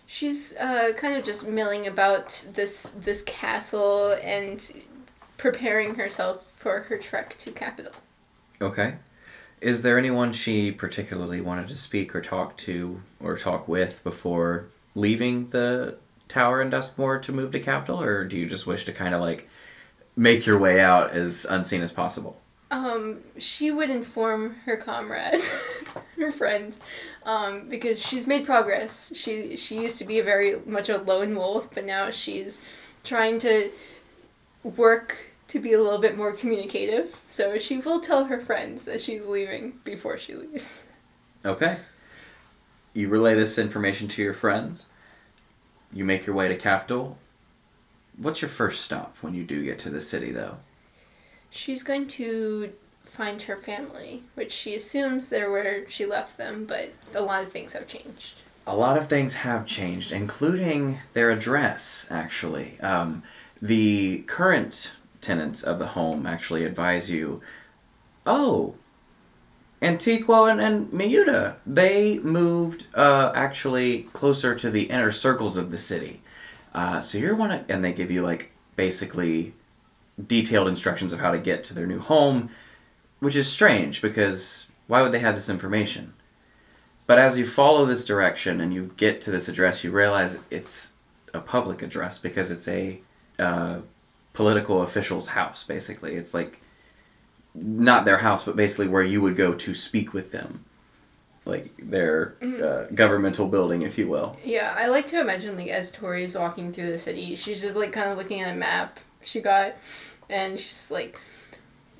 She's uh, kind of just milling about this this castle and preparing herself for her trek to capital. Okay. Is there anyone she particularly wanted to speak or talk to or talk with before leaving the tower in Duskmore to move to capital, or do you just wish to kind of like make your way out as unseen as possible? Um, she would inform her comrades, her friends, um, because she's made progress. She she used to be a very much a lone wolf, but now she's trying to work to be a little bit more communicative. So she will tell her friends that she's leaving before she leaves. Okay. You relay this information to your friends. You make your way to capital. What's your first stop when you do get to the city, though? She's going to find her family, which she assumes they're where she left them, but a lot of things have changed. A lot of things have changed, including their address, actually. Um, the current tenants of the home actually advise you oh, Antiqua and, and Miuta, they moved uh, actually closer to the inner circles of the city. Uh, so you're one of, and they give you like basically detailed instructions of how to get to their new home, which is strange because why would they have this information? But as you follow this direction and you get to this address, you realize it's a public address because it's a uh, political official's house, basically. It's like not their house, but basically where you would go to speak with them. Like their uh, governmental building, if you will. Yeah, I like to imagine like as Tori's walking through the city, she's just like kind of looking at a map she got, and she's like,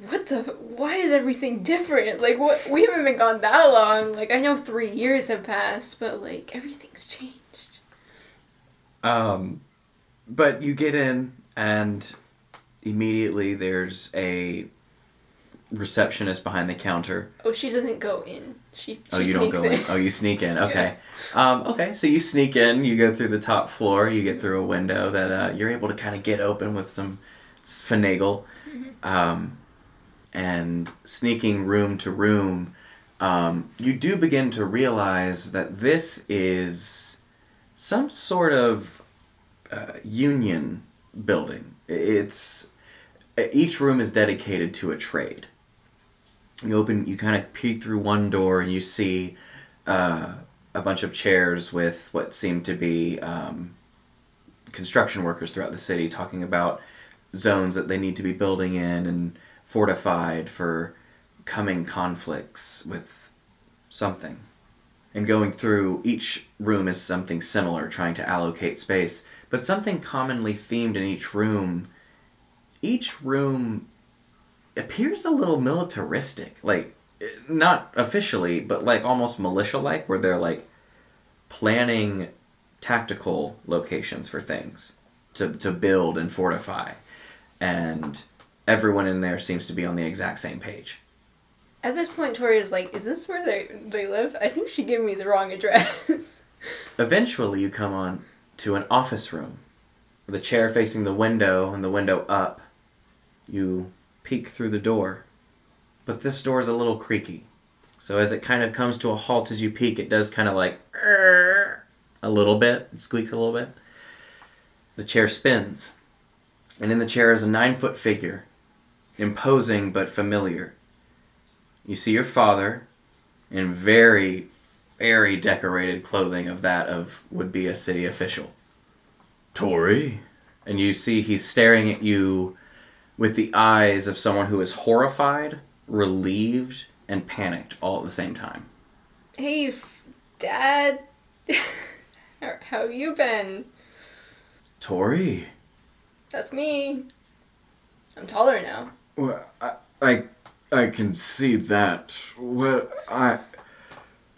"What the? Why is everything different? Like, what? We haven't been gone that long. Like, I know three years have passed, but like everything's changed." Um, but you get in, and immediately there's a receptionist behind the counter. Oh, she doesn't go in. She. she Oh, you don't go in. Oh, you sneak in. Okay. Um, okay, so you sneak in. You go through the top floor. You get through a window that uh, you're able to kind of get open with some finagle, um, and sneaking room to room. Um, you do begin to realize that this is some sort of uh, union building. It's each room is dedicated to a trade. You open you kind of peek through one door and you see uh, a bunch of chairs with what seem to be um, construction workers throughout the city talking about zones that they need to be building in and fortified for coming conflicts with something. And going through each room is something similar trying to allocate space but something commonly themed in each room each room appears a little militaristic like not officially but like almost militia like where they're like planning tactical locations for things to, to build and fortify and everyone in there seems to be on the exact same page At this point, Tori is like, "Is this where they they live? I think she gave me the wrong address." eventually you come on to an office room. With a chair facing the window and the window up you peek through the door. But this door is a little creaky. So as it kind of comes to a halt as you peek it does kind of like a little bit it squeaks a little bit. The chair spins. And in the chair is a nine foot figure imposing but familiar. You see your father in very very decorated clothing of that of would be a city official. Tori, and you see he's staring at you with the eyes of someone who is horrified, relieved, and panicked all at the same time. hey, Dad. how, how you been? Tori, That's me. I'm taller now. well, I, I, I can see that. Well, I,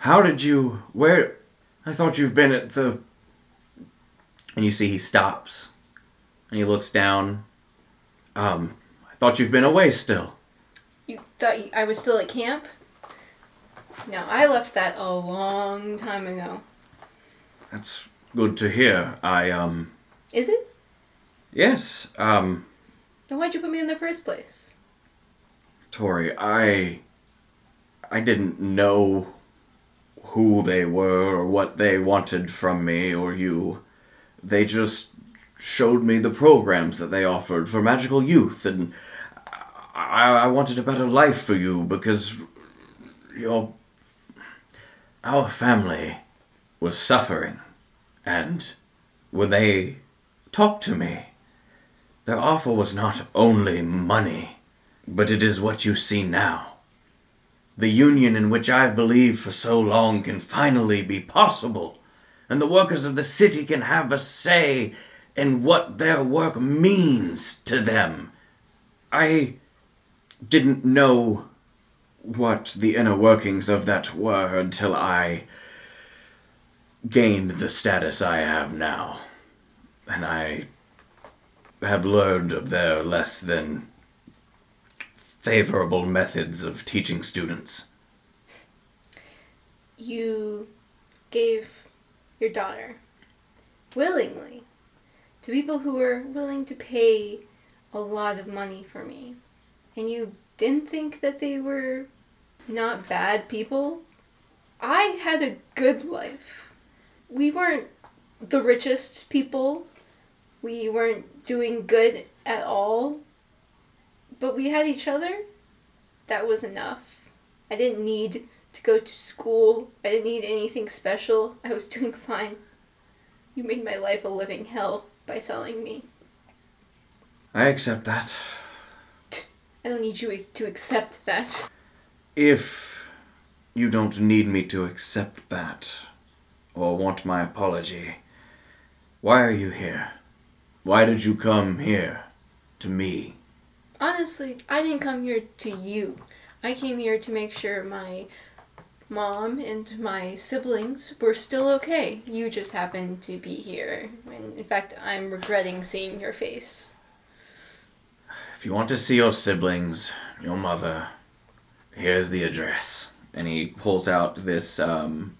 how did you? Where? I thought you've been at the. And you see he stops, and he looks down. Um, I thought you've been away still. You thought you- I was still at camp? No, I left that a long time ago. That's good to hear. I um Is it? yes, um Then why'd you put me in the first place? Tori, I. I didn't know who they were or what they wanted from me or you. They just showed me the programs that they offered for magical youth, and I, I wanted a better life for you because your. Our family was suffering, and when they talked to me, their offer was not only money, but it is what you see now. The union in which I've believed for so long can finally be possible, and the workers of the city can have a say in what their work means to them. I didn't know what the inner workings of that were until I gained the status I have now. And I have learned of their less than favorable methods of teaching students. You gave your daughter willingly to people who were willing to pay a lot of money for me. And you didn't think that they were not bad people. I had a good life. We weren't the richest people. We weren't doing good at all. But we had each other. That was enough. I didn't need to go to school. I didn't need anything special. I was doing fine. You made my life a living hell by selling me. I accept that. I don't need you to accept that. If you don't need me to accept that, or want my apology, why are you here? Why did you come here? To me? Honestly, I didn't come here to you. I came here to make sure my mom and my siblings were still okay. You just happened to be here. And in fact, I'm regretting seeing your face. If you want to see your siblings, your mother, here's the address. And he pulls out this, um,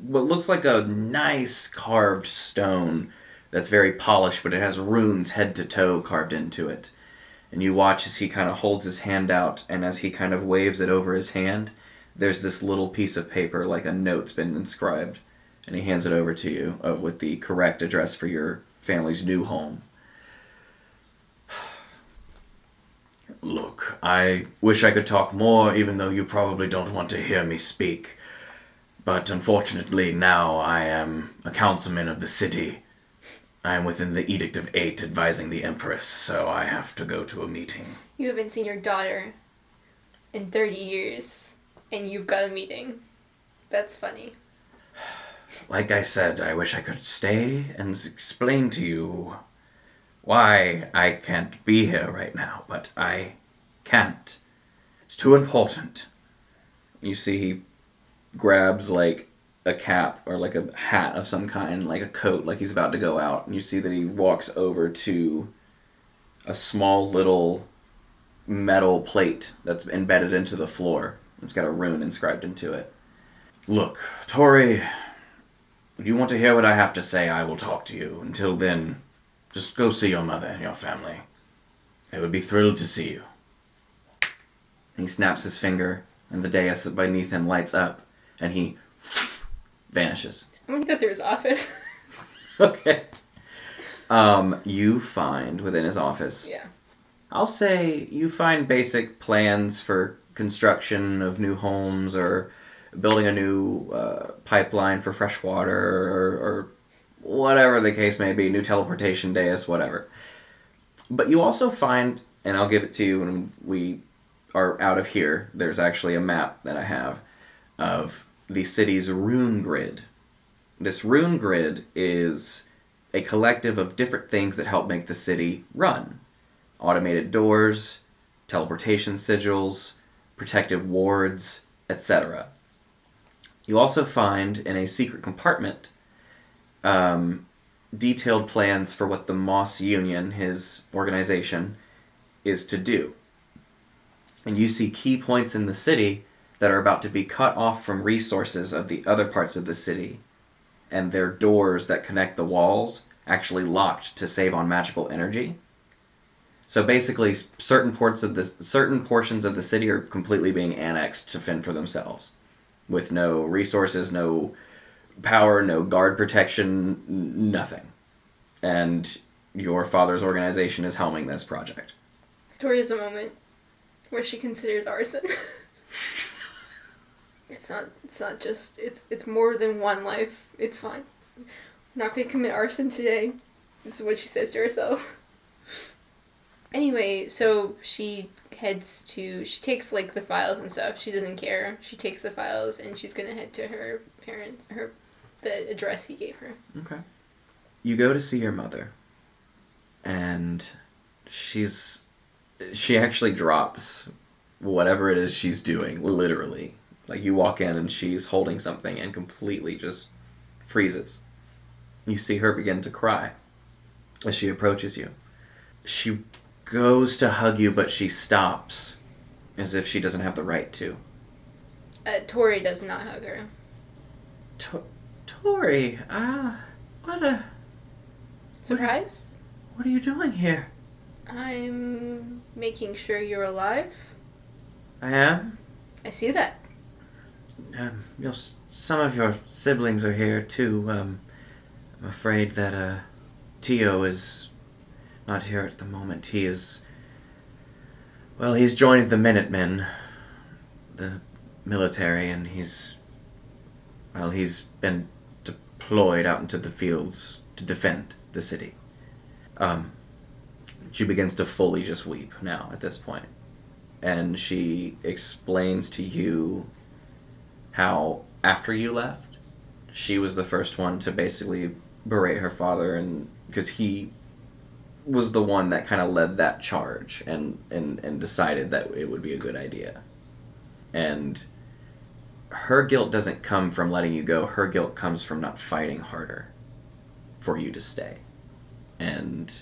what looks like a nice carved stone that's very polished, but it has runes head to toe carved into it. And you watch as he kind of holds his hand out, and as he kind of waves it over his hand, there's this little piece of paper, like a note's been inscribed. And he hands it over to you uh, with the correct address for your family's new home. Look, I wish I could talk more, even though you probably don't want to hear me speak. But unfortunately, now I am a councilman of the city. I am within the Edict of Eight advising the Empress, so I have to go to a meeting. You haven't seen your daughter in 30 years, and you've got a meeting. That's funny. Like I said, I wish I could stay and explain to you why I can't be here right now, but I can't. It's too important. You see, he grabs like a cap or like a hat of some kind, like a coat, like he's about to go out, and you see that he walks over to a small little metal plate that's embedded into the floor. It's got a rune inscribed into it. Look, Tori, if you want to hear what I have to say, I will talk to you. Until then, just go see your mother and your family. They would be thrilled to see you. He snaps his finger, and the dais beneath him lights up, and he vanishes. I'm gonna go through his office. Okay. Um, you find within his office yeah. I'll say you find basic plans for construction of new homes or building a new uh, pipeline for fresh water or, or whatever the case may be, new teleportation dais, whatever. But you also find, and I'll give it to you when we are out of here, there's actually a map that I have of the city's rune grid. This rune grid is a collective of different things that help make the city run automated doors, teleportation sigils, protective wards, etc. You also find in a secret compartment um, detailed plans for what the Moss Union, his organization, is to do. And you see key points in the city that are about to be cut off from resources of the other parts of the city, and their doors that connect the walls actually locked to save on magical energy. So basically, certain ports of the certain portions of the city are completely being annexed to fend for themselves, with no resources, no power, no guard protection, nothing. And your father's organization is helming this project. Tori has a moment where she considers arson. it's not. It's not just. It's. It's more than one life. It's fine. I'm not gonna commit arson today. This is what she says to herself. Anyway, so she heads to. She takes like the files and stuff. She doesn't care. She takes the files and she's gonna head to her parents. Her, the address he gave her. Okay. You go to see your mother, and she's. She actually drops whatever it is she's doing, literally. Like, you walk in and she's holding something and completely just freezes. You see her begin to cry as she approaches you. She goes to hug you, but she stops as if she doesn't have the right to. Uh, Tori does not hug her. To- Tori, ah, what a. Surprise? What are you doing here? I'm making sure you're alive. I am. I see that. Um, your, some of your siblings are here too. Um, I'm afraid that uh, Tio is not here at the moment. He is. Well, he's joined the Minutemen, the military, and he's. Well, he's been deployed out into the fields to defend the city. Um, she begins to fully just weep now at this point. And she explains to you how after you left, she was the first one to basically berate her father, and because he was the one that kind of led that charge and, and and decided that it would be a good idea. And her guilt doesn't come from letting you go. Her guilt comes from not fighting harder for you to stay. And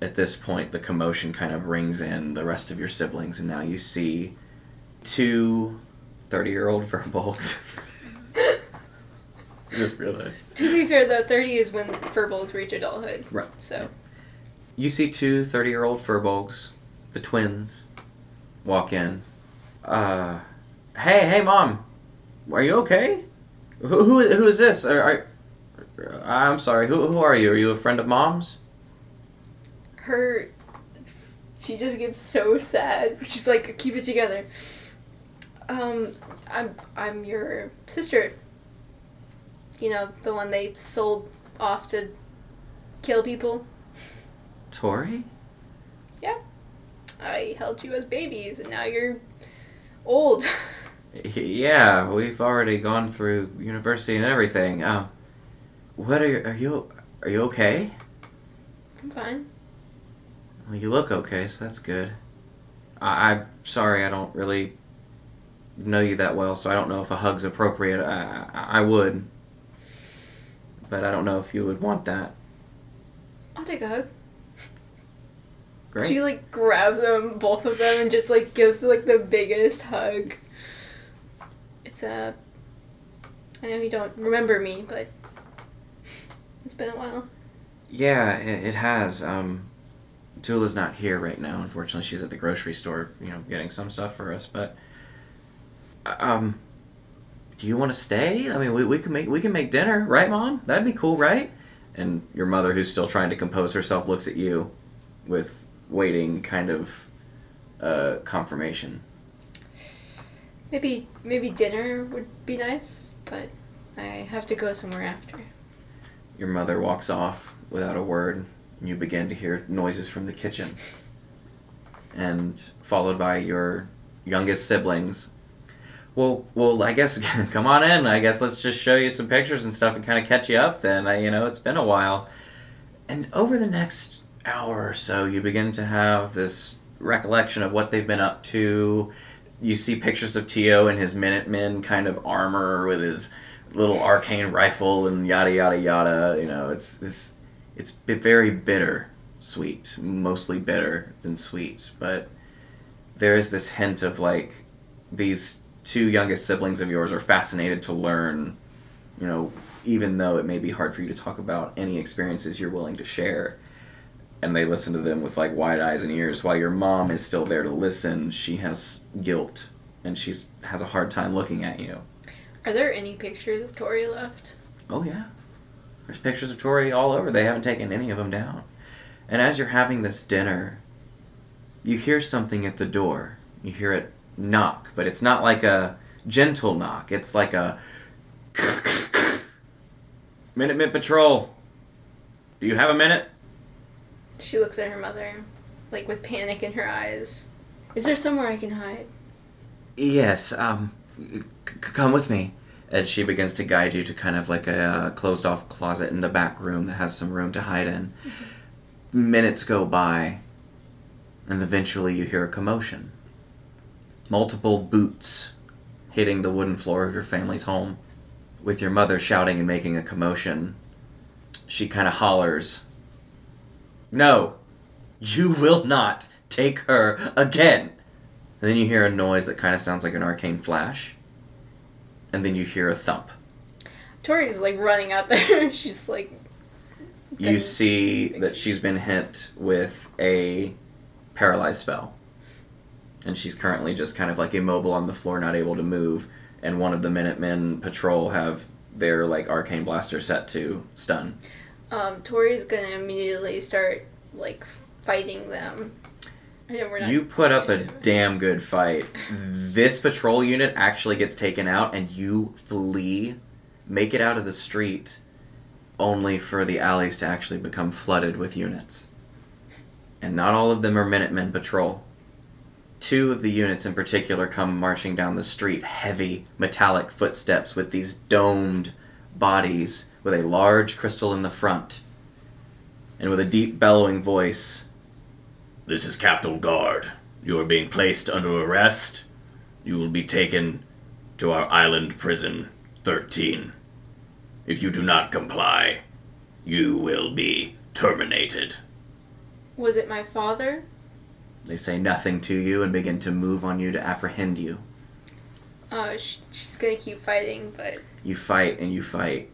at this point, the commotion kind of brings in the rest of your siblings, and now you see two 30 year old Furbolgs. Just really. To be fair, though, 30 is when furbolgs reach adulthood. Right. So, You see two 30 year old Furbolgs, the twins, walk in. Uh, hey, hey, mom, are you okay? Who, who, who is this? Are, are, I'm sorry, who, who are you? Are you a friend of mom's? her. She just gets so sad. She's like, keep it together. Um, I'm, I'm your sister. You know, the one they sold off to kill people. Tori? Yeah. I held you as babies, and now you're old. Yeah, we've already gone through university and everything. Um, what are you, are you, are you okay? I'm fine. Well, you look okay, so that's good. I, I'm sorry, I don't really know you that well, so I don't know if a hug's appropriate. I, I, I would, but I don't know if you would want that. I'll take a hug. Great. She like grabs them, both of them, and just like gives like the biggest hug. It's a. I know you don't remember me, but it's been a while. Yeah, it, it has. Um, Tula's not here right now. Unfortunately, she's at the grocery store, you know, getting some stuff for us. But, um, do you want to stay? I mean, we, we can make we can make dinner, right, Mom? That'd be cool, right? And your mother, who's still trying to compose herself, looks at you, with waiting kind of uh, confirmation. Maybe maybe dinner would be nice, but I have to go somewhere after. Your mother walks off without a word. and You begin to hear noises from the kitchen. And followed by your youngest siblings. Well, well, I guess come on in. I guess let's just show you some pictures and stuff to kind of catch you up. Then, I, you know, it's been a while. And over the next hour or so, you begin to have this recollection of what they've been up to. You see pictures of Tio in his Minutemen kind of armor with his little arcane rifle and yada yada yada. You know, it's this it's very bitter sweet, mostly bitter than sweet, but there is this hint of like these two youngest siblings of yours are fascinated to learn, you know, even though it may be hard for you to talk about any experiences you're willing to share. and they listen to them with like wide eyes and ears while your mom is still there to listen. She has guilt and she's has a hard time looking at you. Are there any pictures of Tori left? oh yeah. There's pictures of tori all over. They haven't taken any of them down. And as you're having this dinner you hear something at the door. You hear it knock but it's not like a gentle knock it's like a minutemen patrol do you have a minute She looks at her mother, like with panic in her eyes. Is there somewhere I can hide? Yes, um, c- c- come with me. And she begins to guide you to kind of like a uh, closed off closet in the back room that has some room to hide in. Minutes go by, and eventually you hear a commotion. Multiple boots hitting the wooden floor of your family's home, with your mother shouting and making a commotion. She kind of hollers, No, you will not take her again. And then you hear a noise that kind of sounds like an arcane flash. And then you hear a thump. Tori's like running out there. She's like, You see that she's been hit with a paralyzed spell. And she's currently just kind of like immobile on the floor, not able to move. And one of the Minutemen patrol have their like arcane blaster set to stun. um, Tori's gonna immediately start like fighting them. I we're not. You put up a damn good fight. This patrol unit actually gets taken out, and you flee, make it out of the street, only for the alleys to actually become flooded with units. And not all of them are Minutemen patrol. Two of the units in particular come marching down the street, heavy metallic footsteps with these domed bodies with a large crystal in the front. And with a deep bellowing voice, this is Capital Guard. You are being placed under arrest. You will be taken to our island prison 13. If you do not comply, you will be terminated. Was it my father? They say nothing to you and begin to move on you to apprehend you. Uh, she's gonna keep fighting, but You fight and you fight,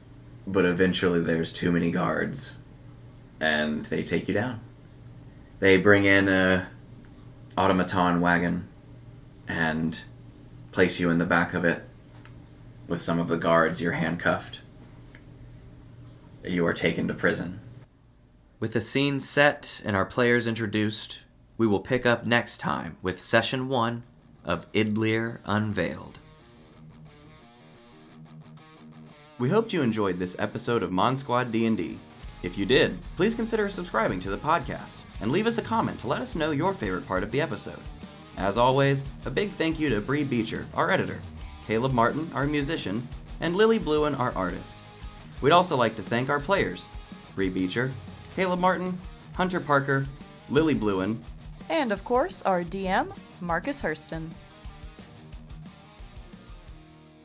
but eventually there's too many guards, and they take you down. They bring in a automaton wagon and place you in the back of it with some of the guards. You're handcuffed. You are taken to prison. With the scene set and our players introduced, we will pick up next time with session one of Idliir Unveiled. We hoped you enjoyed this episode of MonSquad D&D. If you did, please consider subscribing to the podcast and leave us a comment to let us know your favorite part of the episode. As always, a big thank you to Brie Beecher, our editor, Caleb Martin, our musician, and Lili Blouin, our artist. We'd also like to thank our players, Brie Beecher, Caleb Martin, Hunter Parker, Lili Blouin, And of course, our DM, Marcus Hurston.